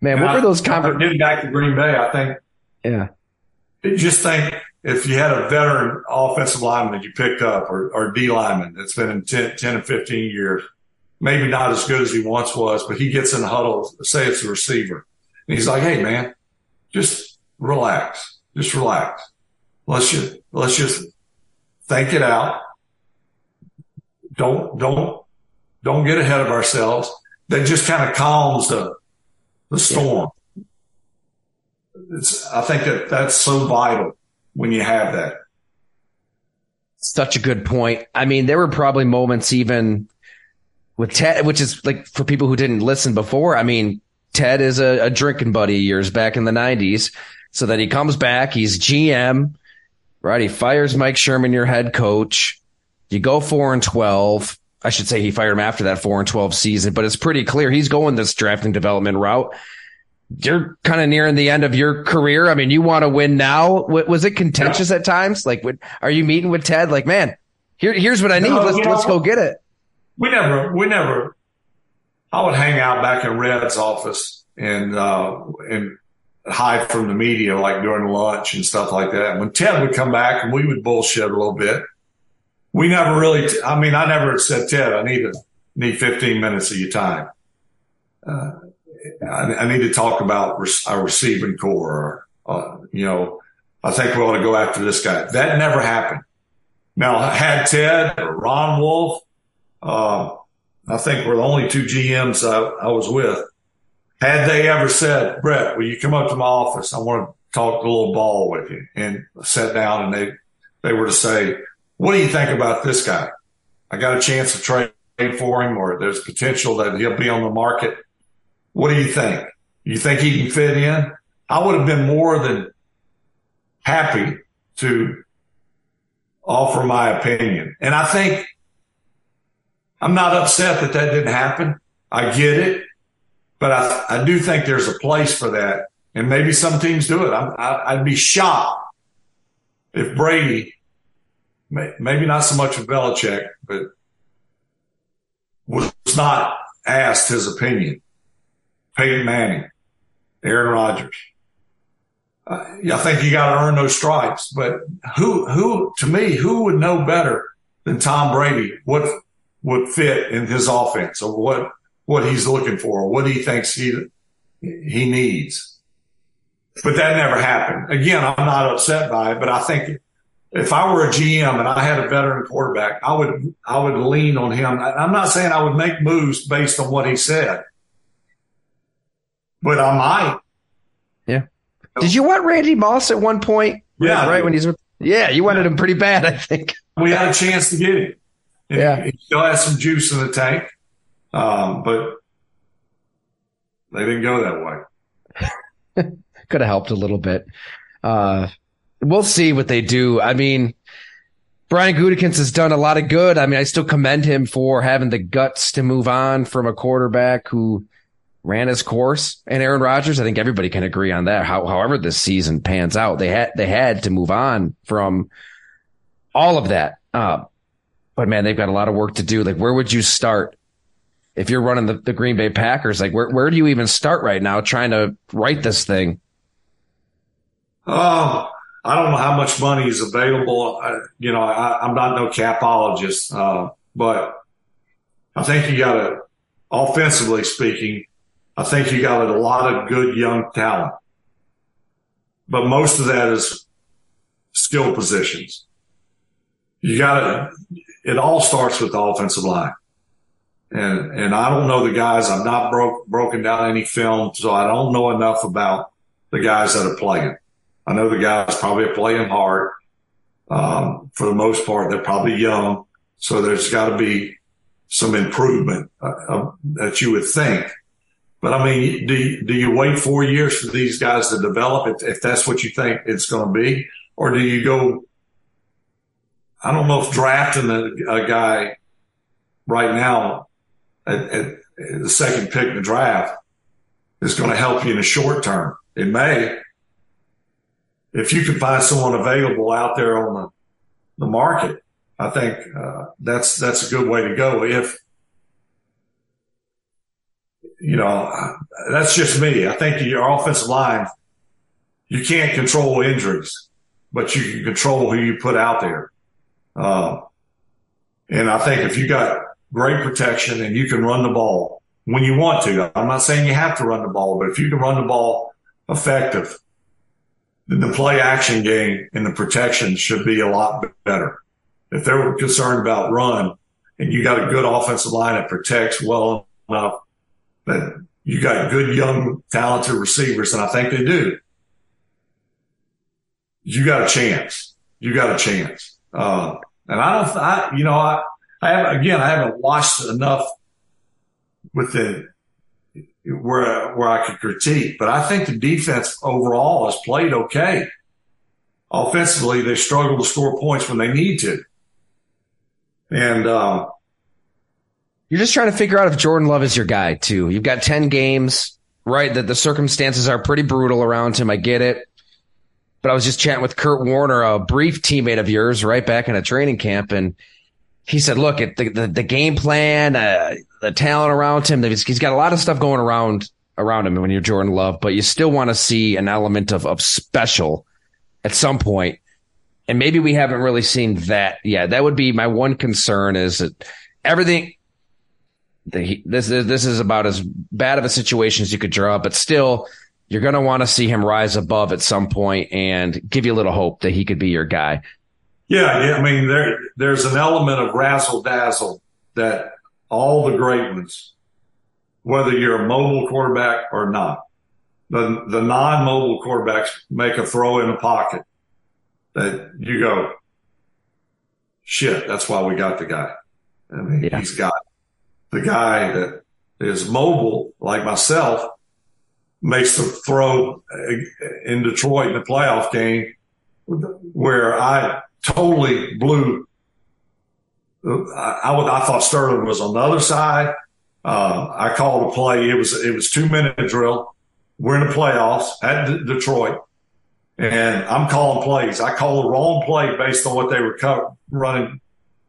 Man, and what I, were those conversations? Getting back to Green Bay, I think. Yeah. Just think if you had a veteran offensive lineman that you picked up or, or D lineman that's been in 10, 10 and 15 years, maybe not as good as he once was, but he gets in the huddle, say it's a receiver. And he's like, Hey, man, just relax. Just relax. Let's just, let's just think it out. Don't, don't, don't get ahead of ourselves. That just kind of calms the, the storm. It's, I think that that's so vital when you have that. Such a good point. I mean, there were probably moments even with Ted, which is like for people who didn't listen before. I mean, Ted is a, a drinking buddy years back in the nineties. So then he comes back. He's GM right? He fires Mike Sherman, your head coach. You go four and 12. I should say he fired him after that four and 12 season, but it's pretty clear he's going this draft and development route. You're kind of nearing the end of your career. I mean, you want to win now. Was it contentious yeah. at times? Like, are you meeting with Ted? Like, man, here, here's what I need. No, let's, let's go get it. We never, we never, I would hang out back in Red's office and, uh, and hide from the media, like during lunch and stuff like that. when Ted would come back and we would bullshit a little bit, we never really, t- I mean, I never said, Ted, I need to need 15 minutes of your time. Uh, I, I, need to talk about our receiving core. Or, uh, you know, I think we ought to go after this guy. That never happened. Now, had Ted or Ron Wolf, uh, I think we're the only two GMs I, I was with had they ever said, Brett, will you come up to my office? I want to talk a little ball with you and sat down and they, they were to say, what do you think about this guy? I got a chance to trade for him or there's potential that he'll be on the market. What do you think? You think he can fit in? I would have been more than happy to offer my opinion. And I think I'm not upset that that didn't happen. I get it, but I, I do think there's a place for that. And maybe some teams do it. I, would be shocked if Brady, maybe not so much with Belichick, but was not asked his opinion. Peyton Manning, Aaron Rodgers. Uh, I think you got to earn those stripes, but who, who, to me, who would know better than Tom Brady what would fit in his offense or what, what he's looking for, or what he thinks he, he needs. But that never happened. Again, I'm not upset by it, but I think if I were a GM and I had a veteran quarterback, I would, I would lean on him. I'm not saying I would make moves based on what he said, but I might. Yeah. Did you want Randy Moss at one point? Yeah. Right when he's, yeah, you wanted him pretty bad, I think. We had a chance to get him. Yeah. He still has some juice in the tank. Um, but they didn't go that way. Could have helped a little bit. Uh, we'll see what they do. I mean, Brian Gutekunst has done a lot of good. I mean, I still commend him for having the guts to move on from a quarterback who ran his course. And Aaron Rodgers, I think everybody can agree on that. How, however this season pans out, they had they had to move on from all of that. Uh, but man, they've got a lot of work to do. Like, where would you start if you're running the, the Green Bay Packers? Like, where where do you even start right now trying to write this thing? Oh, I don't know how much money is available. I, you know, I, am not no capologist, uh, but I think you got to, offensively speaking, I think you got a lot of good young talent, but most of that is skill positions. You got to, it all starts with the offensive line. And, and I don't know the guys. I'm not broke, broken down any film, so I don't know enough about the guys that are playing. I know the guys probably are playing hard. Um, for the most part, they're probably young. So there's got to be some improvement uh, uh, that you would think. But I mean, do you, do you wait four years for these guys to develop if, if that's what you think it's going to be? Or do you go, I don't know if drafting a, a guy right now at, at, the second pick in the draft is going to help you in the short term. It may, if you can find someone available out there on the, the market, I think uh, that's that's a good way to go. If you know, that's just me. I think your offensive line, you can't control injuries, but you can control who you put out there. Uh, and I think if you got great protection and you can run the ball when you want to, I'm not saying you have to run the ball, but if you can run the ball effective, then the play action game and the protection should be a lot better. If they're concerned about run and you got a good offensive line that protects well enough that you got good, young, talented receivers, and I think they do, you got a chance. You got a chance. Uh, and I don't, I, you know, I, I have, again, I haven't watched enough with the where where I could critique. But I think the defense overall has played okay. Offensively, they struggle to score points when they need to. And uh, you're just trying to figure out if Jordan Love is your guy too. You've got ten games, right? That the circumstances are pretty brutal around him. I get it. But I was just chatting with Kurt Warner, a brief teammate of yours, right back in a training camp, and he said, "Look, at the, the, the game plan, uh, the talent around him. He's, got a lot of stuff going around around him when you're Jordan Love, but you still want to see an element of of special at some point. And maybe we haven't really seen that yet. That would be my one concern is that everything. The, this is this is about as bad of a situation as you could draw, but still, you're going to want to see him rise above at some point and give you a little hope that he could be your guy. Yeah, yeah. I mean, there there's an element of razzle dazzle that all the great ones, whether you're a mobile quarterback or not. The, the non-mobile quarterbacks make a throw in the pocket that you go, shit, that's why we got the guy. I mean, yeah. he's got the guy that is mobile like myself makes the throw in Detroit in the playoff game where I totally blew. I, I, I thought Sterling was on the other side. Uh, I called a play. It was it was two minute drill. We're in the playoffs at D- Detroit, and I'm calling plays. I call the wrong play based on what they were co- running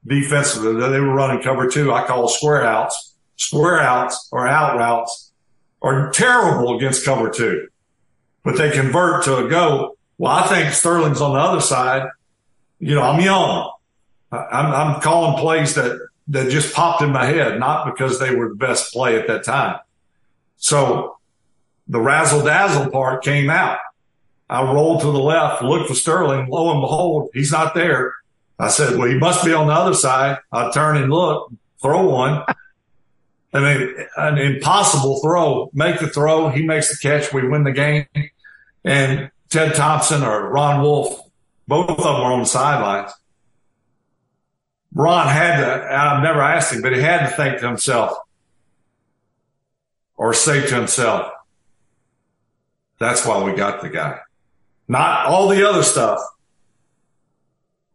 defensively. They were running cover two. I call square outs. Square outs or out routes are terrible against cover two, but they convert to a go. Well, I think Sterling's on the other side. You know, I'm young. I'm, I'm calling plays that that just popped in my head, not because they were the best play at that time. So the razzle dazzle part came out. I rolled to the left, looked for Sterling. Lo and behold, he's not there. I said, well, he must be on the other side. I turn and look, throw one. I mean, an impossible throw. Make the throw. He makes the catch. We win the game. And Ted Thompson or Ron Wolf, both of them were on the sidelines. Ron had to, I've never asked him, but he had to think to himself or say to himself, that's why we got the guy. Not all the other stuff,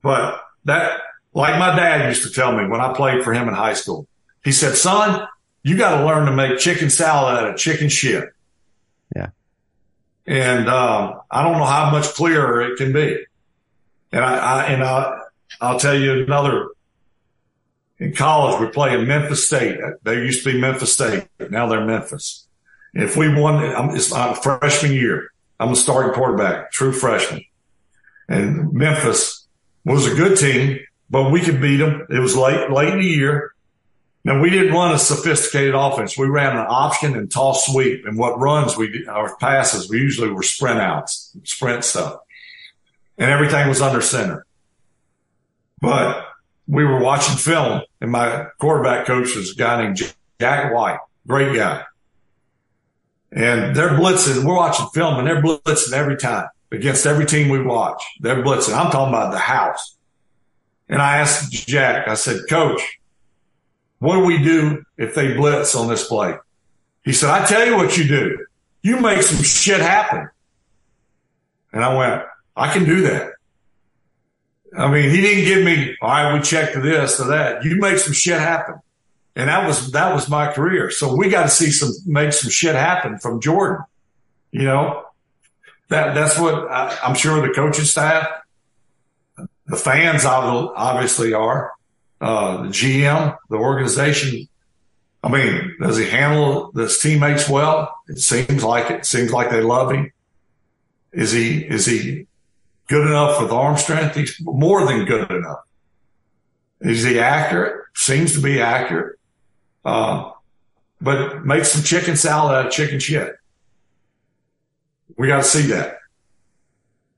but that, like my dad used to tell me when I played for him in high school, he said, son, you got to learn to make chicken salad out of chicken shit. Yeah. And, um, I don't know how much clearer it can be. And I, I and I, I'll tell you another in college, we play in Memphis State. They used to be Memphis State. Now they're Memphis. If we won, it's my freshman year. I'm a starting quarterback, true freshman. And Memphis was a good team, but we could beat them. It was late, late in the year. Now we didn't run a sophisticated offense. We ran an option and toss sweep. And what runs we, our passes, we usually were sprint outs, sprint stuff. And everything was under center. But we were watching film and my quarterback coach was a guy named Jack White, great guy. And they're blitzing. We're watching film and they're blitzing every time against every team we watch. They're blitzing. I'm talking about the house. And I asked Jack, I said, coach, what do we do if they blitz on this play? He said, I tell you what you do. You make some shit happen. And I went, I can do that. I mean, he didn't give me, all right, we check to this or that. You make some shit happen. And that was, that was my career. So we got to see some, make some shit happen from Jordan. You know, that, that's what I, I'm sure the coaching staff, the fans obviously are, uh, the GM, the organization. I mean, does he handle his teammates well? It seems like it. seems like they love him. Is he, is he good enough with arm strength? He's more than good enough. Is he accurate? Seems to be accurate. Uh, but make some chicken salad out of chicken shit. We got to see that.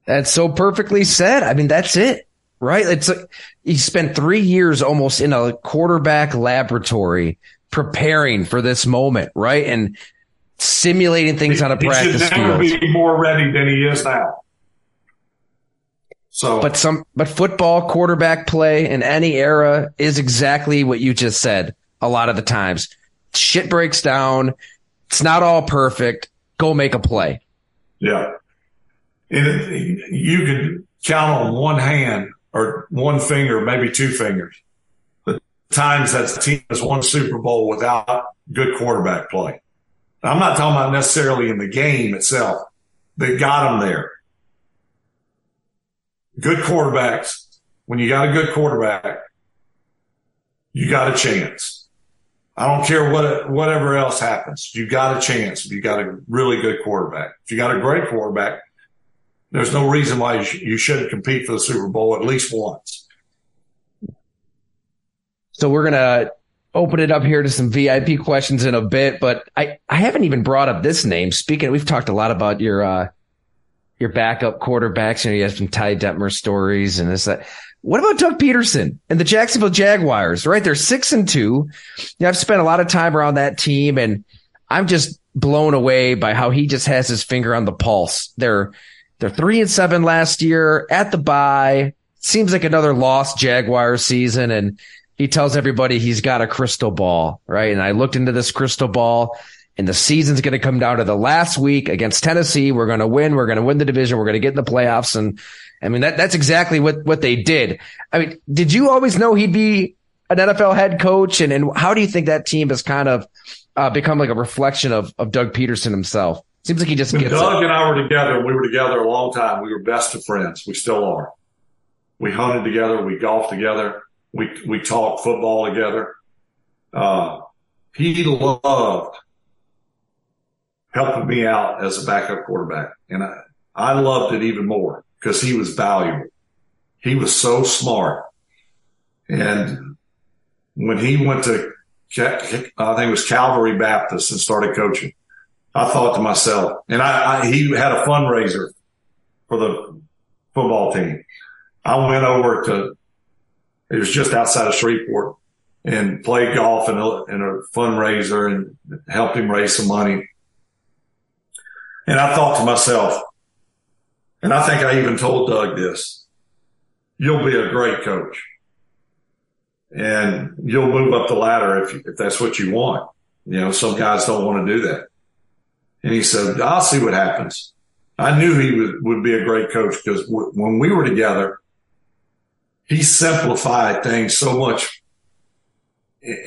That's so perfectly said. I mean, that's it, right? It's like he spent three years almost in a quarterback laboratory preparing for this moment, right? And simulating things he, on a practice field. He should never field. be more ready than he is now. So, but some, but football quarterback play in any era is exactly what you just said. A lot of the times, shit breaks down. It's not all perfect. Go make a play. Yeah, and you could count on one hand or one finger, maybe two fingers, the times that the team has won Super Bowl without good quarterback play. I'm not talking about necessarily in the game itself. They got them there good quarterbacks, when you got a good quarterback, you got a chance. I don't care what whatever else happens. You got a chance if you got a really good quarterback. If you got a great quarterback, there's no reason why you, sh- you shouldn't compete for the Super Bowl at least once. So we're gonna open it up here to some VIP questions in a bit, but I I haven't even brought up this name. Speaking, we've talked a lot about your uh, your backup quarterbacks. You know, you have some Ty Detmer stories and this, that. What about Doug Pederson and the Jacksonville Jaguars, right? They're six and two. Yeah, I've spent a lot of time around that team and I'm just blown away by how he just has his finger on the pulse. They're, they're three and seven last year at the bye. Seems like another lost Jaguar season. And he tells everybody he's got a crystal ball, right? And I looked into this crystal ball and the season's going to come down to the last week against Tennessee. We're going to win. We're going to win the division. We're going to get in the playoffs. And I mean, that, that's exactly what, what they did. I mean, did you always know he'd be an NFL head coach? And, and how do you think that team has kind of uh, become like a reflection of, of Doug Pederson himself? Seems like he just gets Doug it. and I were together. We were together a long time. We were best of friends. We still are. We hunted together. We golfed together. We we talked football together. Uh, he loved helping me out as a backup quarterback, and I I loved it even more because he was valuable. He was so smart, and when he went to I think it was Calvary Baptist and started coaching. I thought to myself, and I, I, he had a fundraiser for the football team. I went over to, it was just outside of Shreveport and played golf in a, a fundraiser and helped him raise some money. And I thought to myself, and I think I even told Doug this, you'll be a great coach and you'll move up the ladder if, if that's what you want. You know, some guys don't want to do that. And he said, I'll see what happens. I knew he would, would be a great coach because w- when we were together, he simplified things so much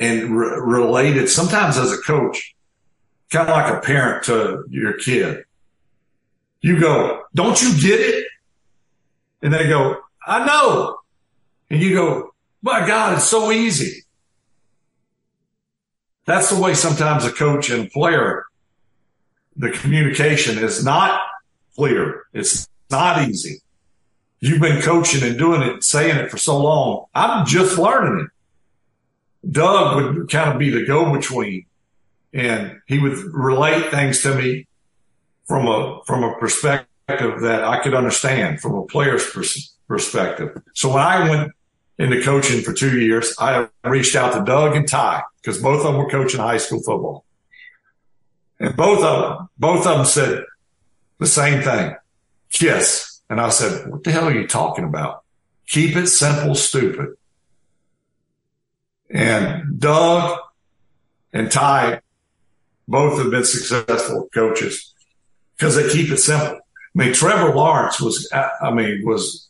and re- related sometimes as a coach, kind of like a parent to your kid. You go, don't you get it? And they go, I know. And you go, my God, it's so easy. That's the way sometimes a coach and player the communication is not clear. It's not easy. You've been coaching and doing it, saying it for so long. I'm just learning it. Doug would kind of be the go-between and he would relate things to me from a, from a perspective that I could understand from a player's pers- perspective. So when I went into coaching for two years, I reached out to Doug and Ty because both of them were coaching high school football. And both of them, both of them said the same thing. Kiss. And I said, what the hell are you talking about? Keep it simple, stupid. And Doug and Ty both have been successful coaches because they keep it simple. I mean, Trevor Lawrence was, I mean, was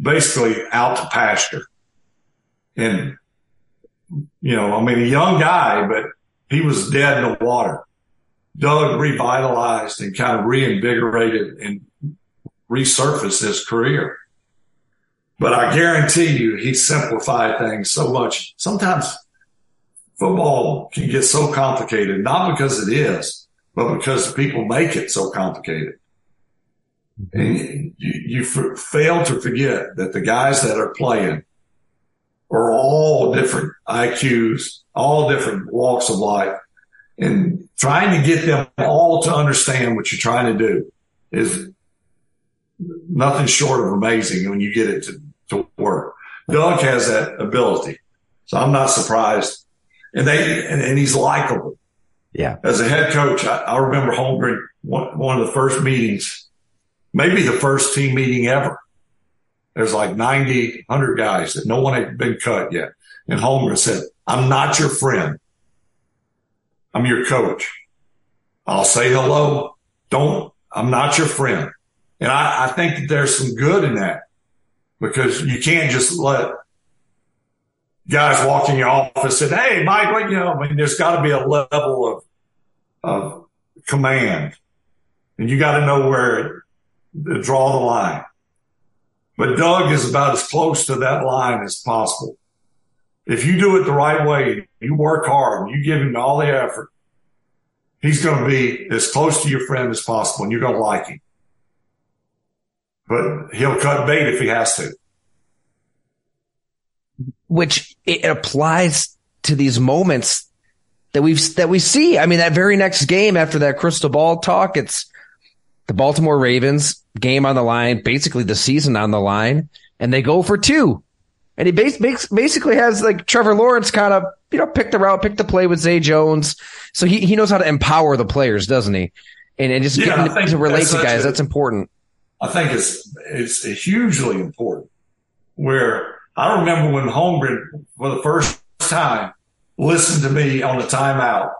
basically out to pasture. And, you know, I mean, a young guy, but he was dead in the water. Doug revitalized and kind of reinvigorated and resurfaced his career. But I guarantee you, he simplified things so much. Sometimes football can get so complicated, not because it is, but because the people make it so complicated. Mm-hmm. And you, you f- fail to forget that the guys that are playing are all different IQs, all different walks of life and trying to get them all to understand what you're trying to do is nothing short of amazing when you get it to, to work. Doug has that ability. So I'm not surprised. And they, and, and he's likable. Yeah. As a head coach, I, I remember Holmgren, one, one of the first meetings, maybe the first team meeting ever. There's like 90, 100 guys that no one had been cut yet. And Holmgren said, I'm not your friend. I'm your coach. I'll say hello. Don't, I'm not your friend. And I, I think that there's some good in that because you can't just let guys walk in your office and, Hey, Mike, what, you know, I mean, there's got to be a level of, of command and you got to know where to draw the line. But Doug is about as close to that line as possible. If you do it the right way, you work hard, you give him all the effort, he's going to be as close to your friend as possible and you're going to like him. But he'll cut bait if he has to. Which it applies to these moments that we've, that we see. I mean, that very next game after that crystal ball talk, it's the Baltimore Ravens game on the line, basically the season on the line, and they go for two. And he bas- basically has like Trevor Lawrence kind of, you know, pick the route, pick the play with Zay Jones. So he, he knows how to empower the players, doesn't he? And, and just Yeah, getting to relate to guys, a- that's important. I think it's, it's hugely important where I remember when Holmgren, for the first time, listened to me on the timeout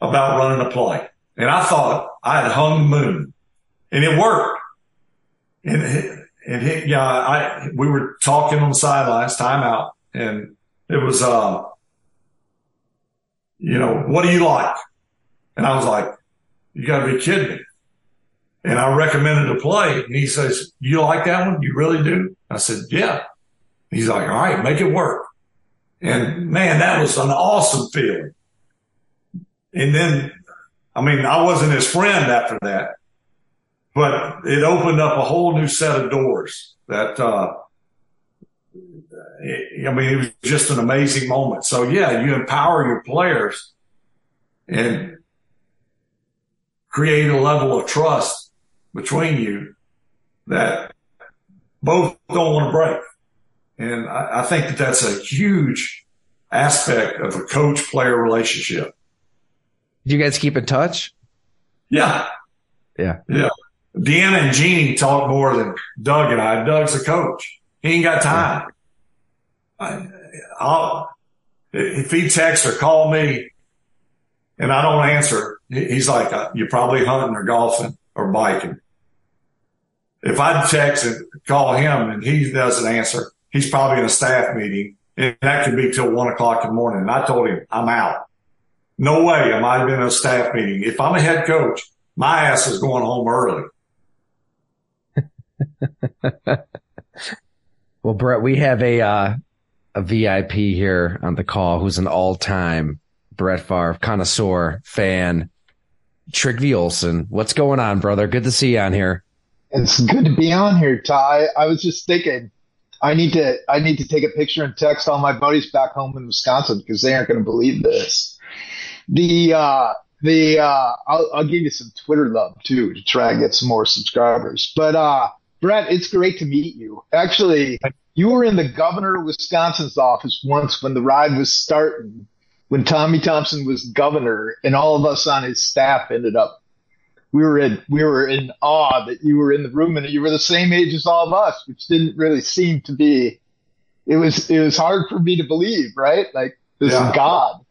about running a play. And I thought I had hung the moon and it worked. And, and it, yeah, I, we were talking on the sidelines, timeout, and it was, uh, you know, what do you like? And I was like, you gotta be kidding me. And I recommended a play and he says, you like that one? You really do? I said, yeah. He's like, all right, make it work. And man, that was an awesome feeling. And then, I mean, I wasn't his friend after that, but it opened up a whole new set of doors that, uh, I mean, it was just an amazing moment. So yeah, you empower your players and create a level of trust between you that both don't want to break. And I, I think that that's a huge aspect of a coach player relationship. Do you guys keep in touch? Yeah. Yeah. Yeah. Deanna and Jeannie talk more than Doug and I. Doug's a coach. He ain't got time. I, I'll, if he texts or call me and I don't answer, he's like, uh, you're probably hunting or golfing or biking. If I text and call him and he doesn't answer, he's probably in a staff meeting and that could be till one o'clock in the morning. And I told him I'm out. No way. am I might have in a staff meeting. If I'm a head coach, my ass is going home early. well, Brett, we have a, uh, a VIP here on the call who's an all time Brett Favre connoisseur fan. Trigby Olson, what's going on, brother? Good to see you on here. It's good to be on here, Ty. I was just thinking, I need to I need to take a picture and text all my buddies back home in Wisconsin because they aren't going to believe this. The uh, the uh, I'll, I'll give you some Twitter love too to try and get some more subscribers. But uh, Brett, it's great to meet you. Actually, you were in the governor of Wisconsin's office once when the ride was starting, when Tommy Thompson was governor, and all of us on his staff ended up we were in we were in awe that you were in the room and you were the same age as all of us, which didn't really seem to be. It was it was hard for me to believe, right? Like this yeah. is God.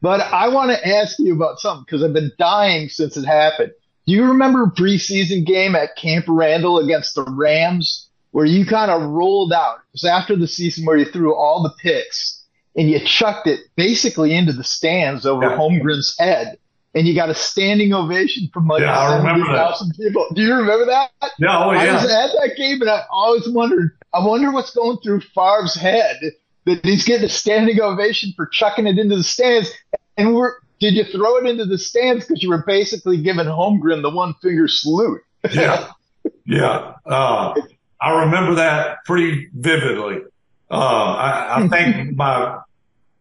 But I want to ask you about something because I've been dying since it happened. Do you remember a preseason game at Camp Randall against the Rams where you kind of rolled out? It was after the season where you threw all the picks and you chucked it basically into the stands over yeah. Holmgren's head and you got a standing ovation from like yeah, 70,000 people. Do you remember that? Yeah, oh, yeah. I was at that game and I always wondered, I wonder what's going through Favre's head that he's getting a standing ovation for chucking it into the stands. And we're, did you throw it into the stands because you were basically giving Holmgren the one finger salute? yeah. Yeah. Uh, I remember that pretty vividly. Uh, I, I think my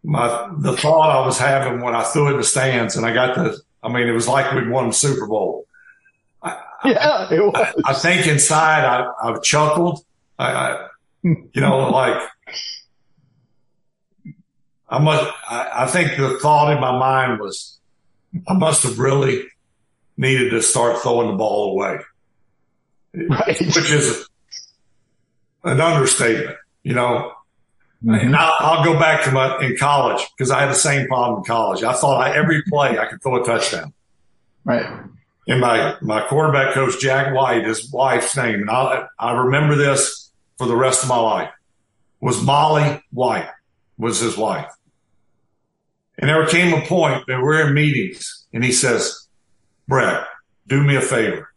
my the thought I was having when I threw it in the stands and I got the I mean it was like we'd won the Super Bowl. I, yeah, it was. I, I think inside I, I chuckled. I, I, you know, like I must. I, I think the thought in my mind was I must have really needed to start throwing the ball away, right. which is an understatement. You know, Mm-hmm. And I'll, I'll, go back to my in college because I had the same problem in college. I thought I, every play I could throw a touchdown. Right. And my my quarterback coach Jack White, his wife's name, and I I remember this for the rest of my life was Molly White was his wife. And there came a point that we're in meetings and he says, Brett, do me a favor.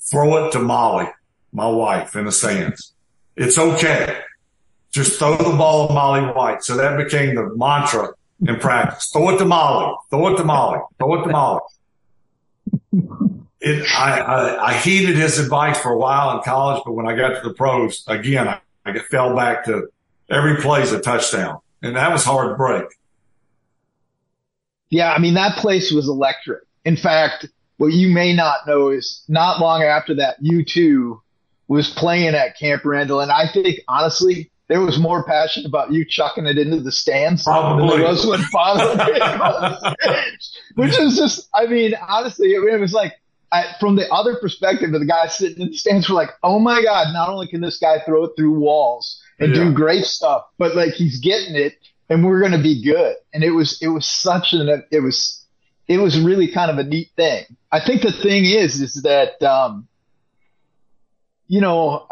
Throw it to Molly, my wife in the stands. It's okay just throw the ball to Molly White. So that became the mantra in practice. Throw it to Molly. Throw it to Molly. Throw it to Molly. It, I, I, I, heeded his advice for a while in college, but when I got to the pros, again, I, I fell back to every play's a touchdown. And that was hard to break. Yeah, I mean, that place was electric. In fact, what you may not know is not long after that, U2 was playing at Camp Randall. And I think, honestly, there was more passion about you chucking it into the stands Probably. than there was when Father Which is just, I mean, honestly, it, it was like, I, from the other perspective of the guy sitting in the stands, we're like, oh my God, not only can this guy throw it through walls and Yeah. do great stuff. But like he's getting it, and we're going to be good. And it was it was such an it was it was really kind of a neat thing. I think the thing is is that um, you know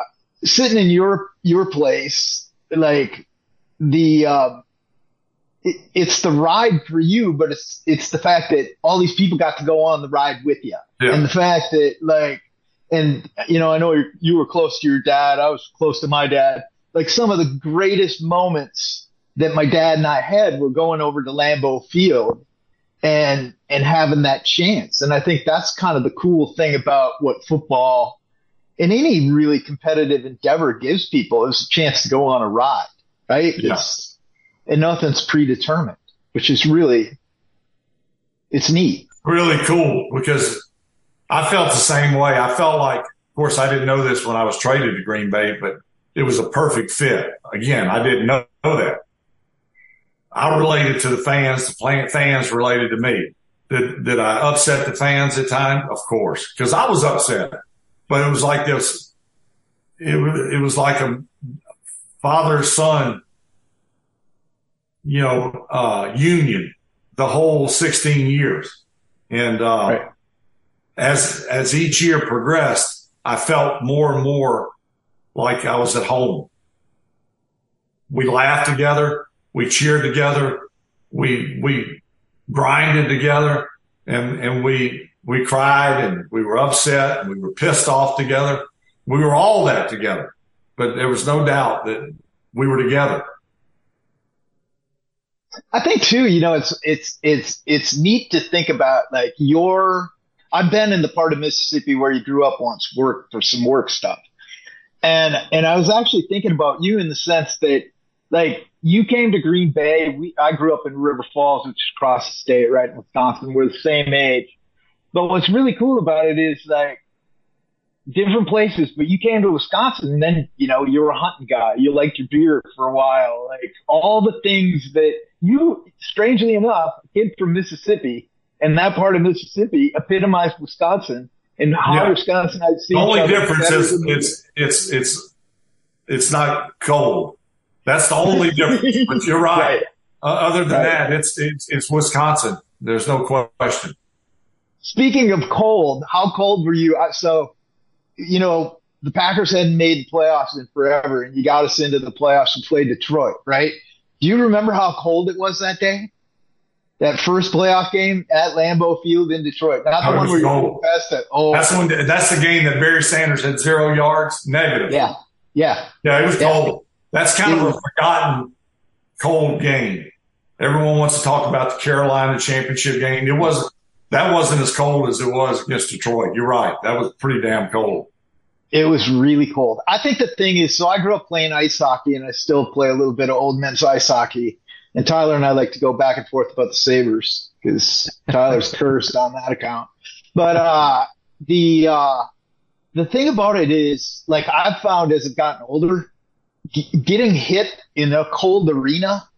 sitting in your your place like the um, it, it's the ride for you, but it's it's the fact that all these people got to go on the ride with you, Yeah. and the fact that like, and you know, I know you were close to your dad, I was close to my dad. Like some of the greatest moments that my dad and I had were going over to Lambeau Field and and having that chance, and I think that's kind of the cool thing about what football in any really competitive endeavor gives people is a chance to go on a ride, right? Yeah. It's, and nothing's predetermined, which is really, it's neat. really cool because I felt the same way. I felt like, of course, I didn't know this when I was traded to Green Bay, but it was a perfect fit. Again, I didn't know that. I related to the fans. The fans related to me. Did, did I upset the fans at time? Of course, because I was upset. But it was like this. It was it was like a father son, you know, uh, union the whole 16 years. And, uh, Right. as, as each year progressed, I felt more and more like I was at home. We laughed together. We cheered together. We, we grinded together and, and we, we cried and we were upset and we were pissed off together. We were all that together, but there was no doubt that we were together. I think too, you know, it's, it's, it's, it's neat to think about like your, I've been in the part of Mississippi where you grew up once, work for some work stuff. And, and I was actually thinking about you in the sense that like you came to Green Bay. We, I grew up in River Falls, which is across the state, right in Wisconsin. We're the same age. But what's really cool about it is like different places, but you came to Wisconsin and then, you know, you were a hunting guy. You liked your beer for a while. Like all the things that you, strangely enough, a kid from Mississippi and that part of Mississippi epitomized Wisconsin and how Yeah. Wisconsin I'd seen. The only difference is it's it's it's it's not cold. That's the only difference. But you're right. Right. Uh, other than Right. that, it's it's it's Wisconsin. There's no question. Speaking of cold, how cold were you? So, you know, the Packers hadn't made the playoffs in forever, and you got us into the playoffs and played Detroit, right? Do you remember how cold it was that day? That first playoff game at Lambeau Field in Detroit. Not the one where you past it. Oh, That's. That's the game that Barry Sanders had zero yards negative. yeah, yeah. Yeah, it was Yeah. cold. That's kind of a forgotten cold game. Everyone wants to talk about the Carolina championship game. It wasn't. That wasn't as cold as it was against Detroit. You're right. That was pretty damn cold. It was really cold. I think the thing is, so I grew up playing ice hockey and I still play a little bit of old men's ice hockey. And Tyler and I like to go back and forth about the Sabres because Tyler's cursed on that account. But, uh, the, uh, the thing about it is like I've found as I've gotten older, g- getting hit in a cold arena,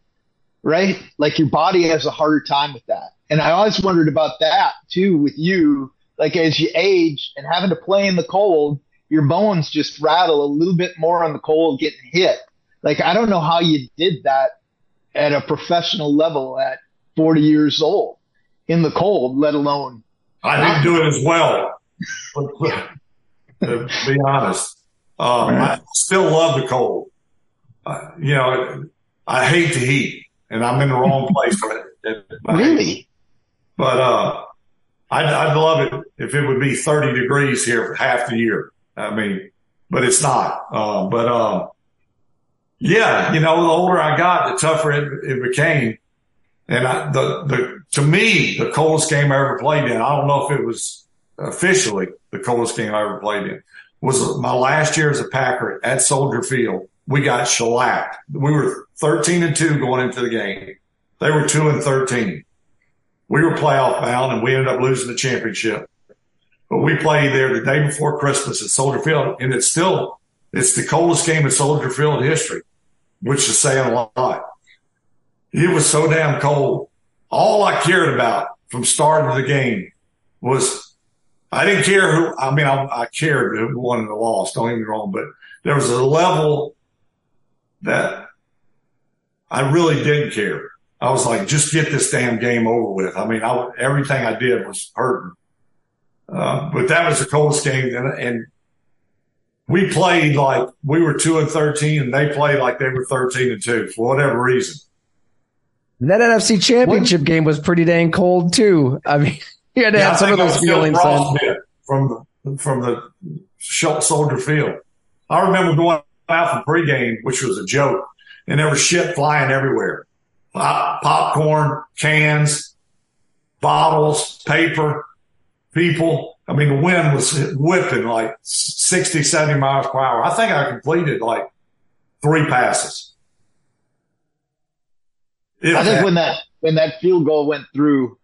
right? Like your body has a harder time with that. And I always wondered about that too with you. Like as you age and having to play in the cold, your bones just rattle a little bit more on the cold getting hit. Like I don't know how you did that at a professional level at 40 years old in the cold, let alone. I didn't do it as well. to be honest, um, I still love the cold. Uh, you know, I hate the heat, and I'm in the wrong place for it. I hate it. Really? But uh, I'd, I'd love it if it would be 30 degrees here for half the year. I mean, but it's not. Uh, but uh, yeah, you know, the older I got, the tougher it, it became. And I, the the to me, the coldest game I ever played in. I don't know if it was officially the coldest game I ever played in. Was my last year as a Packer at Soldier Field. We got shellacked. We were 13 and two going into the game. They were two and 13 we were playoff bound and we ended up losing the championship. But we played there the day before Christmas at Soldier Field, and it's still it's the coldest game in Soldier Field history, which is saying a lot. It was so damn cold. All I cared about from start starting the game was I didn't care who. I mean, I, I cared who won and lost. Don't get me wrong, but there was a level that I really didn't care. I was like, just get this damn game over with. I mean, I, everything I did was hurting. Uh, but that was the coldest game. And, and, we played like we were two and 13 and they played like they were 13 and two for whatever reason. That NFC championship game was pretty dang cold too. I mean, you had to yeah, have some of those feelings from the, from the Soldier Field. I remember going out for pregame, which was a joke and there was shit flying everywhere. Pop, popcorn, cans, bottles, paper, people. I mean, the wind was whipping like 60, 70 miles per hour. I think I completed like three passes. I think when that, when that field goal went through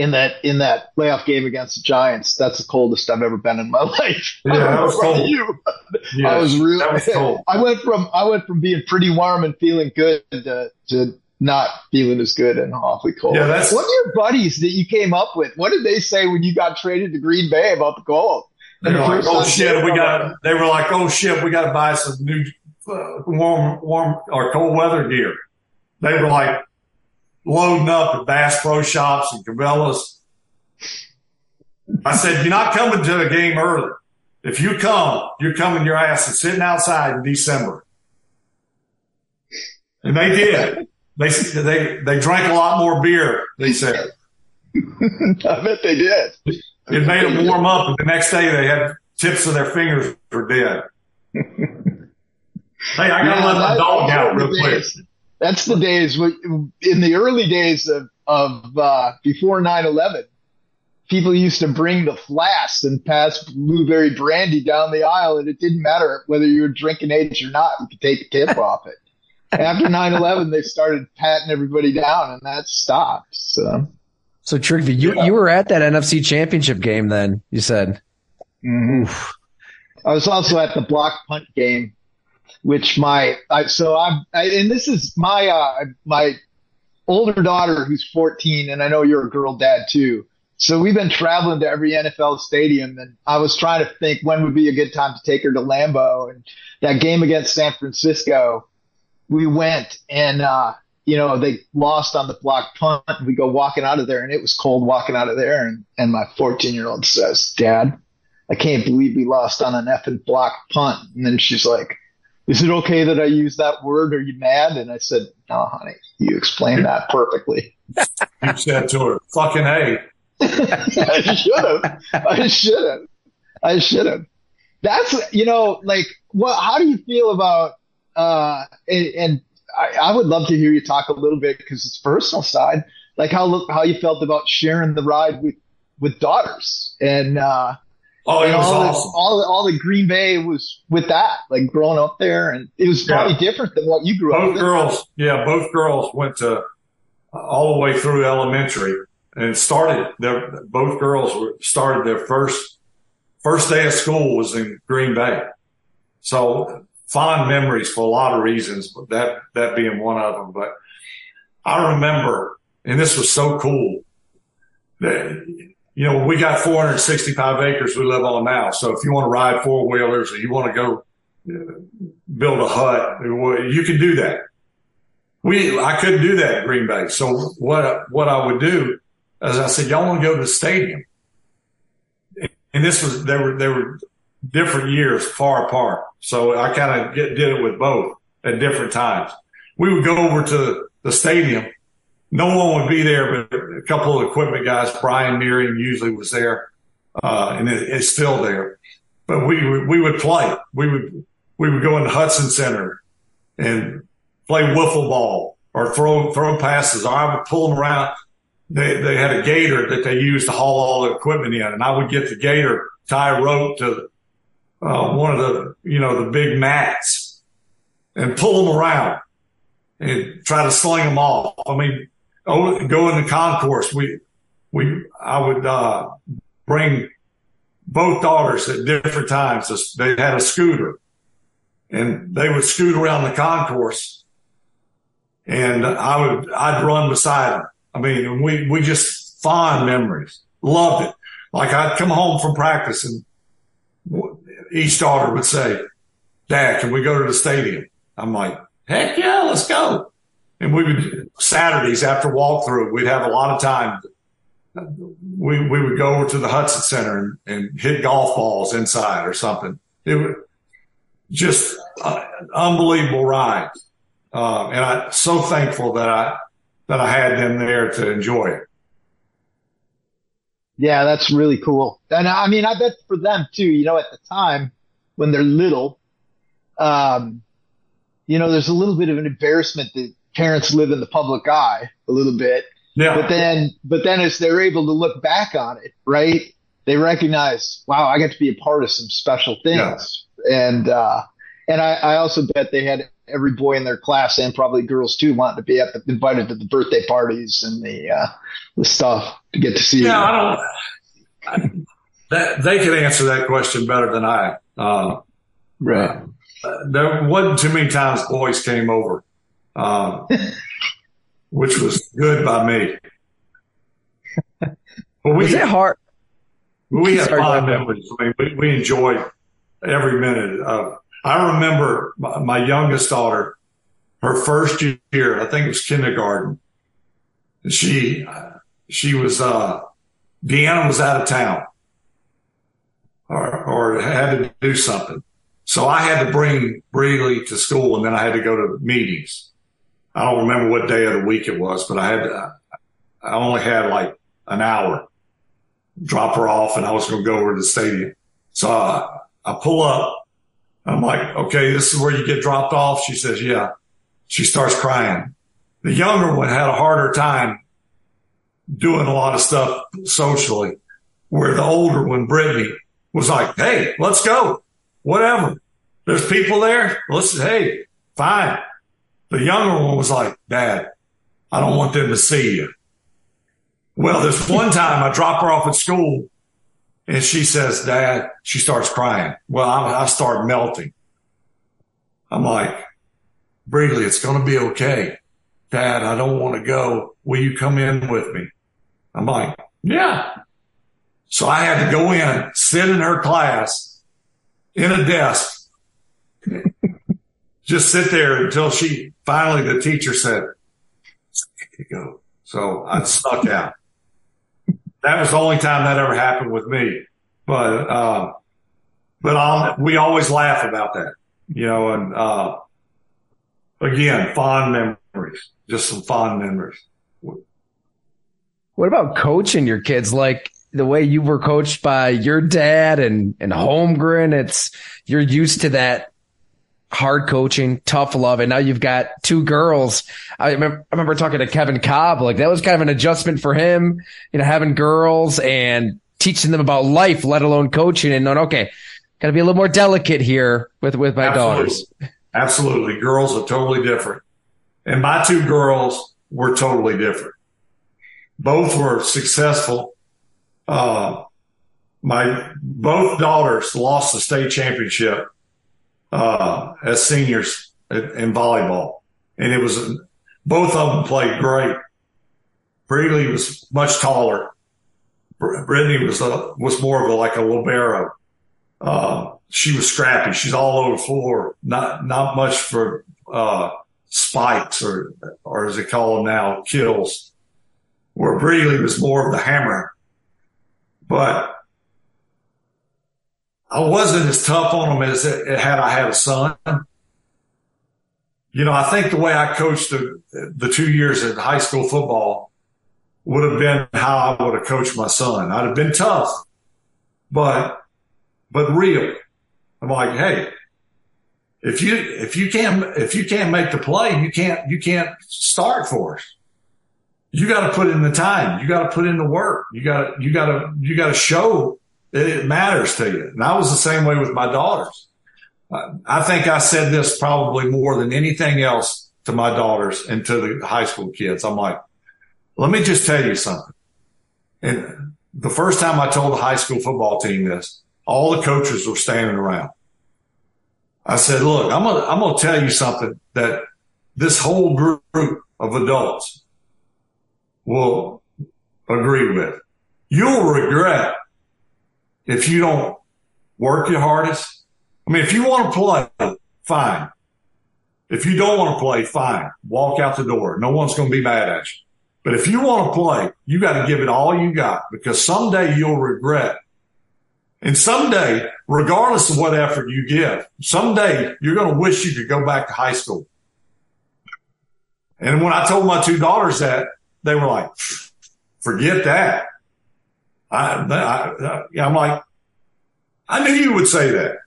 in that, in that playoff game against the Giants, that's the coldest I've ever been in my life. Yeah, that was cold. You. I was really, was cold. I went from, I went from being pretty warm and feeling good to, to not feeling as good and awfully cold. Yeah, that's what are your buddies that you came up with? What did they say when you got traded to Green Bay about the cold? They were like, "Oh shit, we got." They were like, "Oh shit, we got to buy some new uh, warm, warm or cold weather gear." They were like loading up at Bass Pro Shops and Cabela's. I said, "You're not coming to a game early. If you come, you're coming your ass and sitting outside in December." And they did. They they they drank a lot more beer. They said. I bet they did. It made them warm up, and the next day they had tips of their fingers were dead. hey, I gotta yeah, let my dog out real quick. That's the days in the early days of of uh, before 9-11, people used to bring the flask and pass blueberry brandy down the aisle, and it didn't matter whether you were drinking age or not. You could take a tip off it after 9-11, they started patting everybody down and that stopped. So, so Trigby, you, yeah. you were at that NFC championship game then, you said. Mm-hmm. I was also at the block punt game, which my, I, so I'm, I, and this is my, uh, my older daughter who's 14 and I know you're a girl dad too. So we've been traveling to every NFL stadium and I was trying to think when would be a good time to take her to Lambeau and that game against San Francisco we went and, uh, you know, they lost on the block punt. We go walking out of there and it was cold walking out of there. And, and my 14 year old says, dad, I can't believe we lost on an effing block punt. And then she's like, is it okay that I use that word? Are you mad? And I said, no, honey, you explained that perfectly. you said to her, fucking hey. I should have. I should have. I should have. That's, you know, like, what, how do you feel about uh, and, and I, I, would love to hear you talk a little bit because it's personal side, like how how you felt about sharing the ride with with daughters and uh, oh, it was all awesome. The, all the, all the Green Bay was with that, like growing up there, and it was probably yeah. different than what you grew both up. Both girls, yeah, both girls went to uh, all the way through elementary and started their both girls were started their first first day of school was in Green Bay. So fond memories for a lot of reasons, but that, that being one of them. But I remember, and this was so cool that, you know, we got 465 acres we live on now. So if you want to ride four wheelers or you want to go uh, build a hut, you can do that. We, I couldn't do that in Green Bay. So what, what I would do is I said, y'all want to go to the stadium? And this was, they were, they were different years far apart. So I kind of did it with both at different times. We would go over to the stadium. No one would be there, but a couple of equipment guys, Bryan Nehring usually was there, uh, and it, it's still there. But we we would play. We would we would go into Hutson Center and play wiffle ball or throw throw passes. Or I would pull them around. They they had a gator that they used to haul all the equipment in, and I would get the gator, tie a rope to uh, one of the, you know, the big mats and pull them around and try to sling them off. I mean, oh, go in the concourse. We, we, I would, uh, bring both daughters at different times. They had a scooter and they would scoot around the concourse and I would, I'd run beside them. I mean, we, we just fond memories. Loved it. Like I'd come home from practice and each daughter would say, Dad, can we go to the stadium? I'm like, heck yeah, let's go. And we would Saturdays after walkthrough, we'd have a lot of time. We we would go over to the Hutson Center and, and hit golf balls inside or something. It was just uh, unbelievable ride, uh, and I'm so thankful that I that I had them there to enjoy it. Yeah, that's really cool. And I mean, I bet for them too, you know, at the time when they're little, um, you know, there's a little bit of an embarrassment that parents live in the public eye a little bit. Yeah. But then, but then as they're able to look back on it, right? They recognize, wow, I got to be a part of some special things. Yeah. And, uh, and I, I also bet they had every boy in their class and probably girls too wanting to be at the, invited to the birthday parties and the, uh, the stuff to get to see. Yeah, I don't, I, that, they could answer that question better than I. Uh, right. Uh, there wasn't too many times boys came over, uh, which was good by me. But we, was it hard? We had fond memories. I mean, we, we enjoyed every minute of. I remember my, my youngest daughter, her first year. I think it was kindergarten. She she was uh, Deanna was out of town or or had to do something. So I had to bring Breleigh to school and then I had to go to meetings. I don't remember what day of the week it was, but I had I only had like an hour drop her off and I was going to go over to the stadium. So I, I pull up. I'm like, okay, this is where you get dropped off. She says, yeah. She starts crying. The younger one had a harder time doing a lot of stuff socially where the older one, Brittany, was like, Hey, let's go. Whatever. There's people there. Let's, hey, fine. The younger one was like, Dad, I don't want them to see you. Well, this one time I drop her off at school and she says, Dad, she starts crying. Well, I, I start melting. I'm like, Breleigh, it's going to be okay. Dad, I don't want to go. Will you come in with me? I'm like, yeah. So I had to go in, sit in her class in a desk, just sit there until she finally, the teacher said, go. So I snuck out. That was the only time that ever happened with me. But, uh, but I'll, we always laugh about that, you know, and, uh, again, fond memories, just some fond memories. What about coaching your kids? Like the way you were coached by your dad and, and Holmgren, it's, you're used to that hard coaching, tough love. And now you've got two girls. I remember, I remember talking to Kevin Cobb. like that was kind of an adjustment for him, you know, having girls and teaching them about life, let alone coaching and knowing, okay, got to be a little more delicate here with, with my Absolutely. daughters. Absolutely. Girls are totally different. And my two girls were totally different both were successful. Uh, my both daughters lost the state championship uh, as seniors in volleyball, and it was both of them played great. Breleigh was much taller. Brittany was a, was more of a like a libero. Uh, she was scrappy. She's all over the floor. Not not much for uh, spikes or or as they call them now, kills where Breeley was more of the hammer. But I wasn't as tough on them as it, had I had a son. You know, I think the way I coached the, the two years in high school football would have been how I would have coached my son. I'd have been tough, but, but real. I'm like, Hey, if you, if you can't, if you can't make the play, you can't, you can't start for us you got to put in the time. You got to put in the work. You got to, you got to, you got to show that it matters to you. And I was the same way with my daughters. I think I said this probably more than anything else to my daughters and to the high school kids. I'm like, let me just tell you something. And the first time I told the high school football team this, all the coaches were standing around. I said, look, I'm to, I'm to tell you something that this whole group of adults will agree with. You'll regret if you don't work your hardest. I mean, if you want to play, fine. If you don't want to play, fine. Walk out the door. No one's going to be mad at you. But if you want to play, you got to give it all you got because someday you'll regret. And someday, regardless of what effort you give, someday you're going to wish you could go back to high school. And when I told my two daughters that, they were like, forget that. I, I, I'm like, I knew you would say that.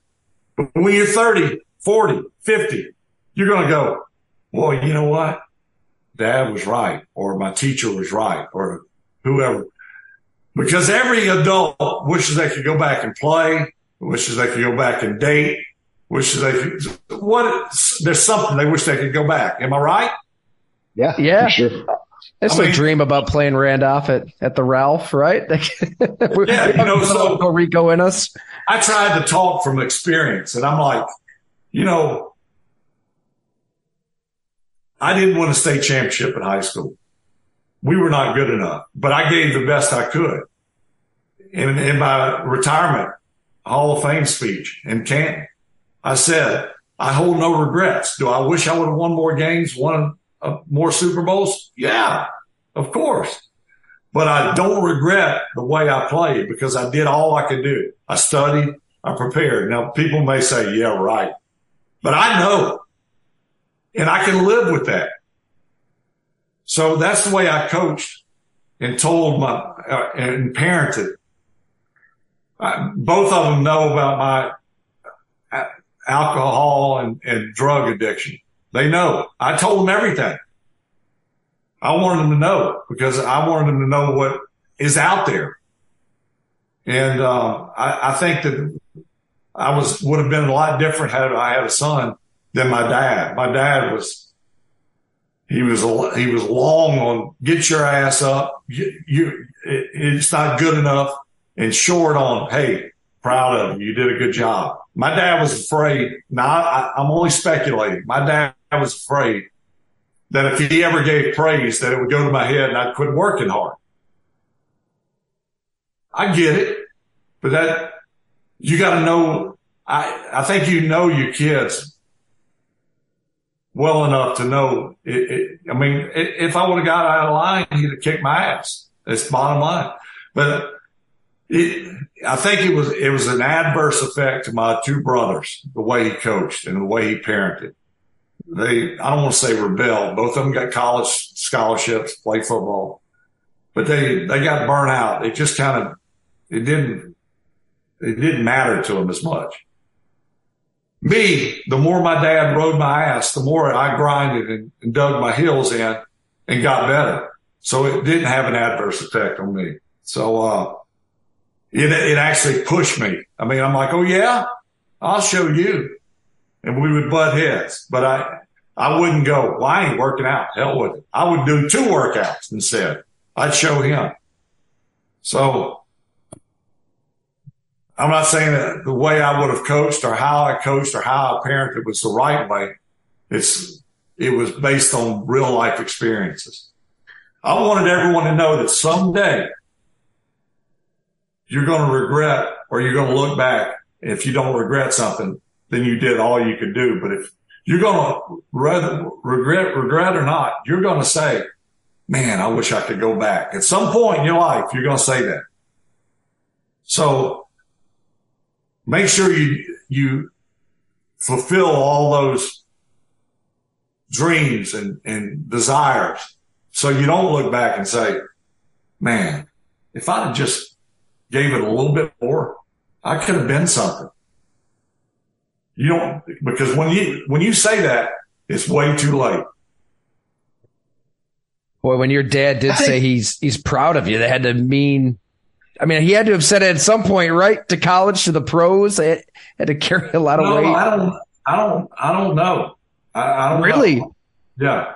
But when you're 30, 40, 50, you're going to go, well, you know what? Dad was right, or my teacher was right, or whoever. Because every adult wishes they could go back and play, wishes they could go back and date, wishes they could, what, there's something they wish they could go back. Am I right? Yeah. Yeah. Sure. It's a dream about playing Randolph at, at the Ralph, right? yeah, you know, so Rico in us. I tried to talk from experience, and I'm like, you know, I didn't win a state championship in high school. We were not good enough, but I gave the best I could. In, in my retirement Hall of Fame speech in Canton, I said, I hold no regrets. Do I wish I would have won more games, won uh, more Super Bowls? Yeah, of course. But I don't regret the way I played because I did all I could do. I studied, I prepared. Now people may say, yeah, right. But I know and I can live with that. So that's the way I coached and told my, uh, and parented. I, both of them know about my uh, alcohol and, and drug addiction. They know. I told them everything. I wanted them to know because I wanted them to know what is out there. And, uh, I, I think that I was, would have been a lot different had I had a son than my dad. My dad was, he was, he was long on get your ass up. You, you it, it's not good enough and short on, Hey, proud of you. You did a good job. My dad was afraid. Now I, I'm only speculating. My dad was afraid that if he ever gave praise, that it would go to my head and I'd quit working hard. I get it, but that you got to know. I, I think you know your kids well enough to know. It, it, I mean, it, if I would have got out of line, he'd have kicked my ass. That's bottom line. But I think it was it was an adverse effect to my two brothers, the way he coached and the way he parented. They I don't want to say rebelled. Both of them got college scholarships, play football, but they they got burnt out. It just kind of it didn't it didn't matter to them as much. Me, the more my dad rode my ass, the more I grinded and, and dug my heels in and got better. So it didn't have an adverse effect on me. So, uh, it, it actually pushed me. I mean, I'm like, Oh yeah, I'll show you. And we would butt heads, but I, I wouldn't go, well, I ain't working out. Hell with it. I would do two workouts instead. I'd show him. So I'm not saying that the way I would have coached or how I coached or how I parented was the right way. It's, it was based on real life experiences. I wanted everyone to know that someday you're going to regret or you're going to look back. If you don't regret something, then you did all you could do. But if you're going to regret, regret or not, you're going to say, man, I wish I could go back at some point in your life. You're going to say that. So make sure you, you fulfill all those dreams and, and desires. So you don't look back and say, man, if I had just gave it a little bit more, I could have been something. You don't, because when you, when you say that, it's way too late. Boy, when your dad did say he's, he's proud of you, that had to mean I mean, he had to have said it at some point, right? To college, to the pros, it had to carry a lot of no, weight. I don't, I don't, I don't know. I, I don't really. Know. Yeah.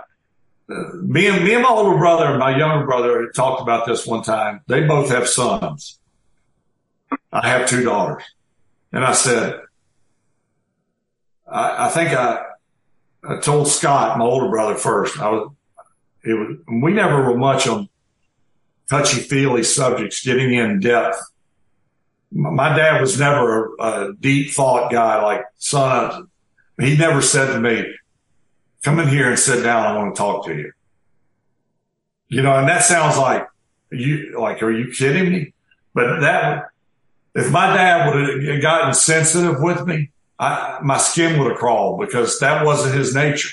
Me and me and my older brother and my younger brother talked about this one time. They both have sons. I have two daughters, and I said, I, I think I, I told Scott, my older brother, first. I was, it was, we never were much on touchy feely subjects, getting in depth. My dad was never a, a deep thought guy like son. He never said to me, come in here and sit down. I want to talk to you. You know, and that sounds like you, like, are you kidding me? But that, if my dad would have gotten sensitive with me, I, my skin would have crawled because that wasn't his nature.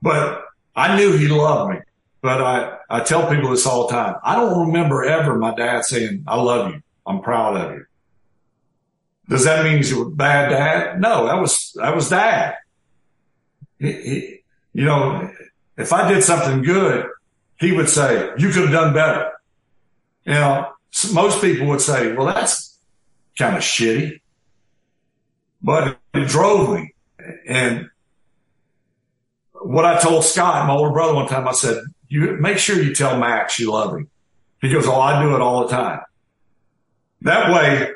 But I knew he loved me. But I, I tell people this all the time. I don't remember ever my dad saying, I love you. I'm proud of you. Does that mean he's a bad dad? No, that was, that was dad. He, he, you know, if I did something good, he would say, you could have done better. You know, most people would say, well, that's kind of shitty, but it drove me. And what I told Scott, my older brother, one time, I said, you make sure you tell Max you love him. He goes, Oh, I do it all the time. That way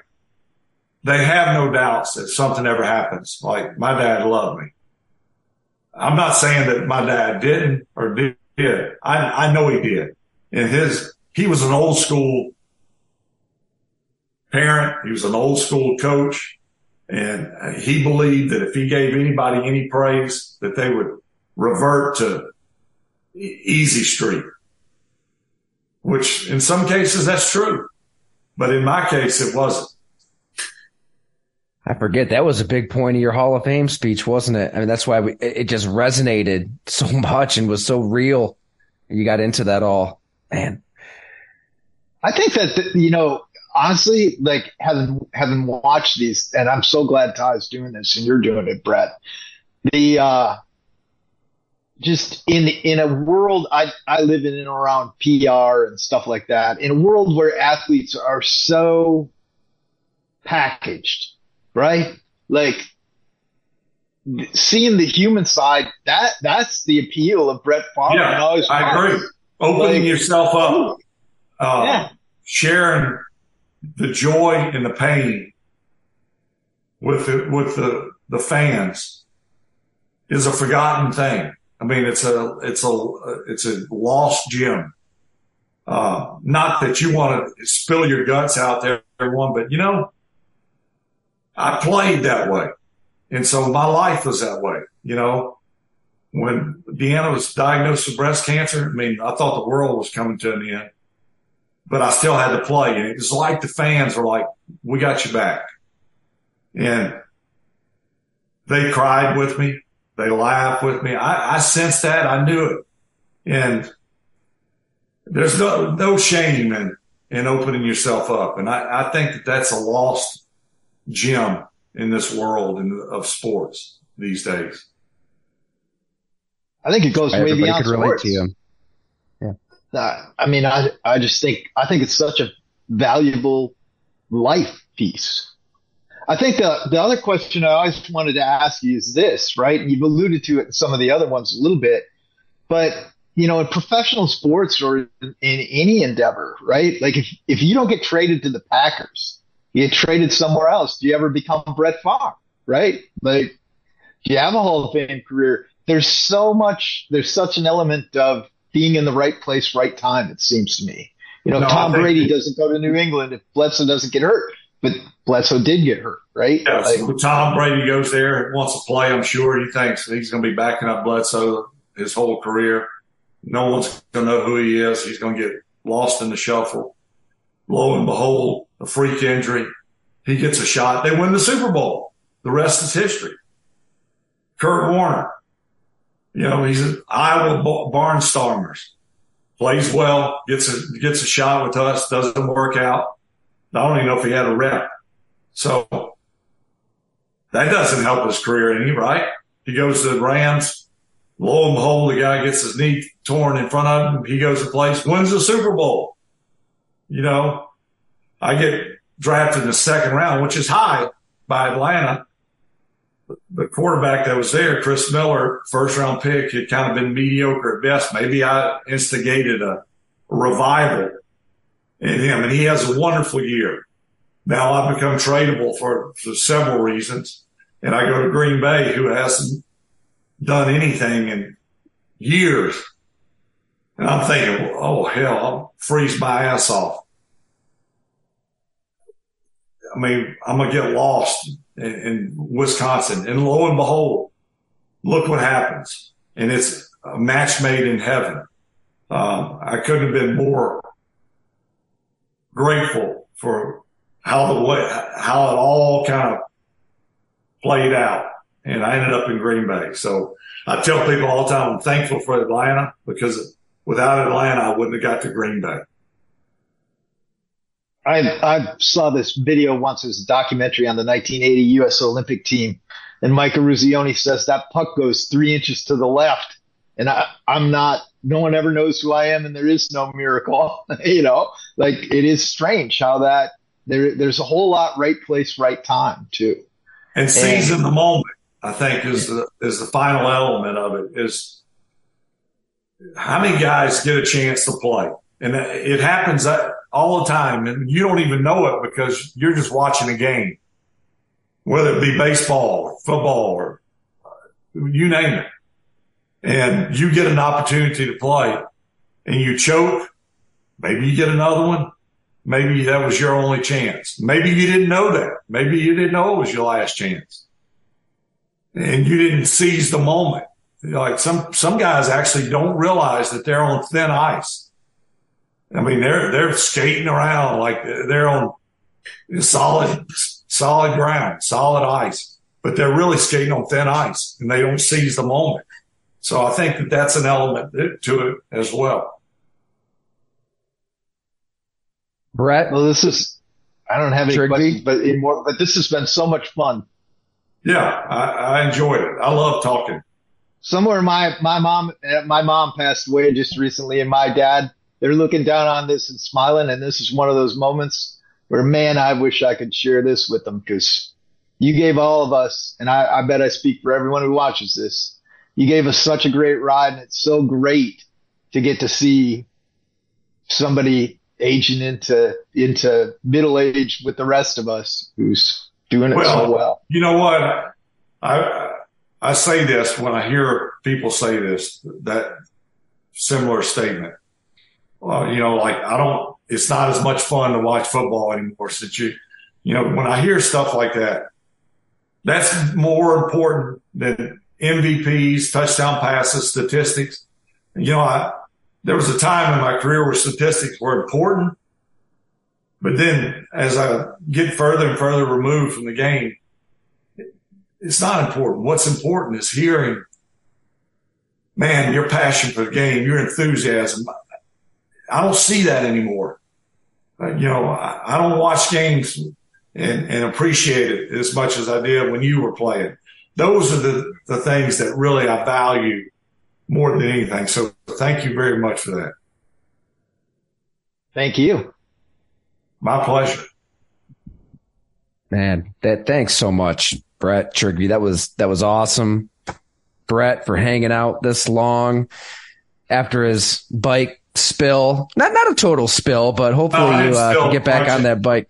they have no doubts that something ever happens. Like my dad loved me. I'm not saying that my dad didn't or did. I, I know he did. And his, he was an old school parent. He was an old school coach. And uh, he believed that if he gave anybody any praise, that they would revert to easy street, which in some cases that's true. But in my case, it wasn't. I forget that was a big point of your Hall of Fame speech, wasn't it? I mean, that's why we, it just resonated so much and was so real. You got into that all, man. I think that you know, honestly, like having having watched these, and I'm so glad Ty's doing this and you're doing it, Brett. The uh, just in in a world I I live in and around PR and stuff like that. In a world where athletes are so packaged, right? Like seeing the human side, that that's the appeal of Brett Favre. Yeah, I, agree. Opening like, yourself up, uh, yeah. sharing the joy and the pain with the, with the the fans is a forgotten thing. I mean, it's a, it's a, it's a lost gem. Uh, not that you want to spill your guts out there, everyone, but you know, I played that way. And so my life was that way. You know, when Deanna was diagnosed with breast cancer, I mean, I thought the world was coming to an end, but I still had to play. And it was like the fans were like, we got you back. And they cried with me. They laugh with me. I, I sensed that. I knew it. And there's no, no shame in, in opening yourself up. And I, I think that that's a lost gem in this world in, of sports these days. I think it goes way beyond sports. Yeah. Uh, I mean, I, I just think, I think it's such a valuable life piece. I think the, the other question I always wanted to ask you is this, right? You've alluded to it in some of the other ones a little bit, but you know, in professional sports or in, in any endeavor, right? Like if, if you don't get traded to the Packers, you get traded somewhere else. Do you ever become Brett Favre, right? Like do you have a Hall of Fame career. There's so much, there's such an element of being in the right place, right time, it seems to me. You know, no, Tom Brady doesn't go to New England if Bledsoe doesn't get hurt but Bledsoe did get hurt, right? Yeah, like, so Tom Brady goes there wants to play. I'm sure he thinks he's going to be backing up Bledsoe his whole career. No one's going to know who he is. He's going to get lost in the shuffle. Lo and behold, a freak injury. He gets a shot. They win the Super Bowl. The rest is history. Kurt Warner, you know, he's an Iowa Barnstormers. Plays well, gets a gets a shot with us, doesn't work out. I don't even know if he had a rep. So that doesn't help his career any, right? He goes to the Rams. Lo and behold, the guy gets his knee torn in front of him. He goes to place, wins the Super Bowl. You know, I get drafted in the second round, which is high by Atlanta. The quarterback that was there, Chris Miller, first round pick, had kind of been mediocre at best. Maybe I instigated a revival in him, and he has a wonderful year. Now I've become tradable for, for several reasons, and I go to Green Bay, who hasn't done anything in years. And I'm thinking, oh hell, I'll freeze my ass off. I mean, I'm gonna get lost in, in Wisconsin, and lo and behold, look what happens. And it's a match made in heaven. Um, I couldn't have been more grateful for how the way, how it all kind of played out. And I ended up in Green Bay. So I tell people all the time, I'm thankful for Atlanta because without Atlanta, I wouldn't have got to Green Bay. I I saw this video once as a documentary on the 1980 U.S. Olympic team, and Mike Eruzione says that puck goes three inches to the left, and I I'm not. No one ever knows who I am, and there is no miracle. you know, like it is strange how that there there's a whole lot right place, right time too. And and, the moment, I think, is the is the final element of it. Is how many guys get a chance to play, and it happens uh, all the time, and you don't even know it because you're just watching a game, whether it be baseball or football or uh, you name it. And you get an opportunity to play and you choke. Maybe you get another one. Maybe that was your only chance. Maybe you didn't know that. Maybe you didn't know it was your last chance and you didn't seize the moment. Like some, some guys actually don't realize that they're on thin ice. I mean, they're, they're skating around like they're on solid, solid ground, solid ice, but they're really skating on thin ice and they don't seize the moment. So I think that that's an element to it as well. Brett. Well, this is, I don't have any questions, but more, but this has been so much fun. Yeah, I, I enjoyed it. I love talking. Somewhere my, my mom, my mom passed away just recently and my dad, they're looking down on this and smiling. And this is one of those moments where, man, I wish I could share this with them because you gave all of us, and I, I bet I speak for everyone who watches this. You gave us such a great ride, and it's so great to get to see somebody aging into into middle age with the rest of us who's doing it well, so well. You know what? I I say this when I hear people say this that similar statement well, you know, like I don't, it's not as much fun to watch football anymore since you, you know, when I hear stuff like that, that's more important than MVPs, touchdown passes, statistics. You know, I, there was a time in my career where statistics were important, but then as I get further and further removed from the game, it's not important. What's important is hearing, man, your passion for the game, your enthusiasm. I don't see that anymore. Uh, you know, I, I, don't watch games and, and appreciate it as much as I did when you were playing. Those are the, the things that really I value more than anything. So thank you very much for that. Thank you. My pleasure. Man, that thanks so much, Brett Trigby. That was that was awesome. Brett for hanging out this long after his bike spill. Not not a total spill, but hopefully no, you uh, can get back on that bike.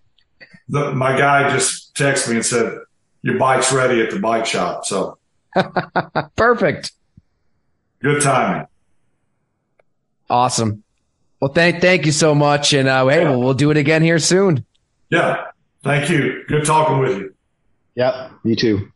The, my guy just texted me and said your bike's ready at the bike shop. So perfect. Good timing. Awesome. Well, thank thank you so much, and uh, hey, yeah. we'll do it again here soon. Yeah. Thank you. Good talking with you. Yep. You too.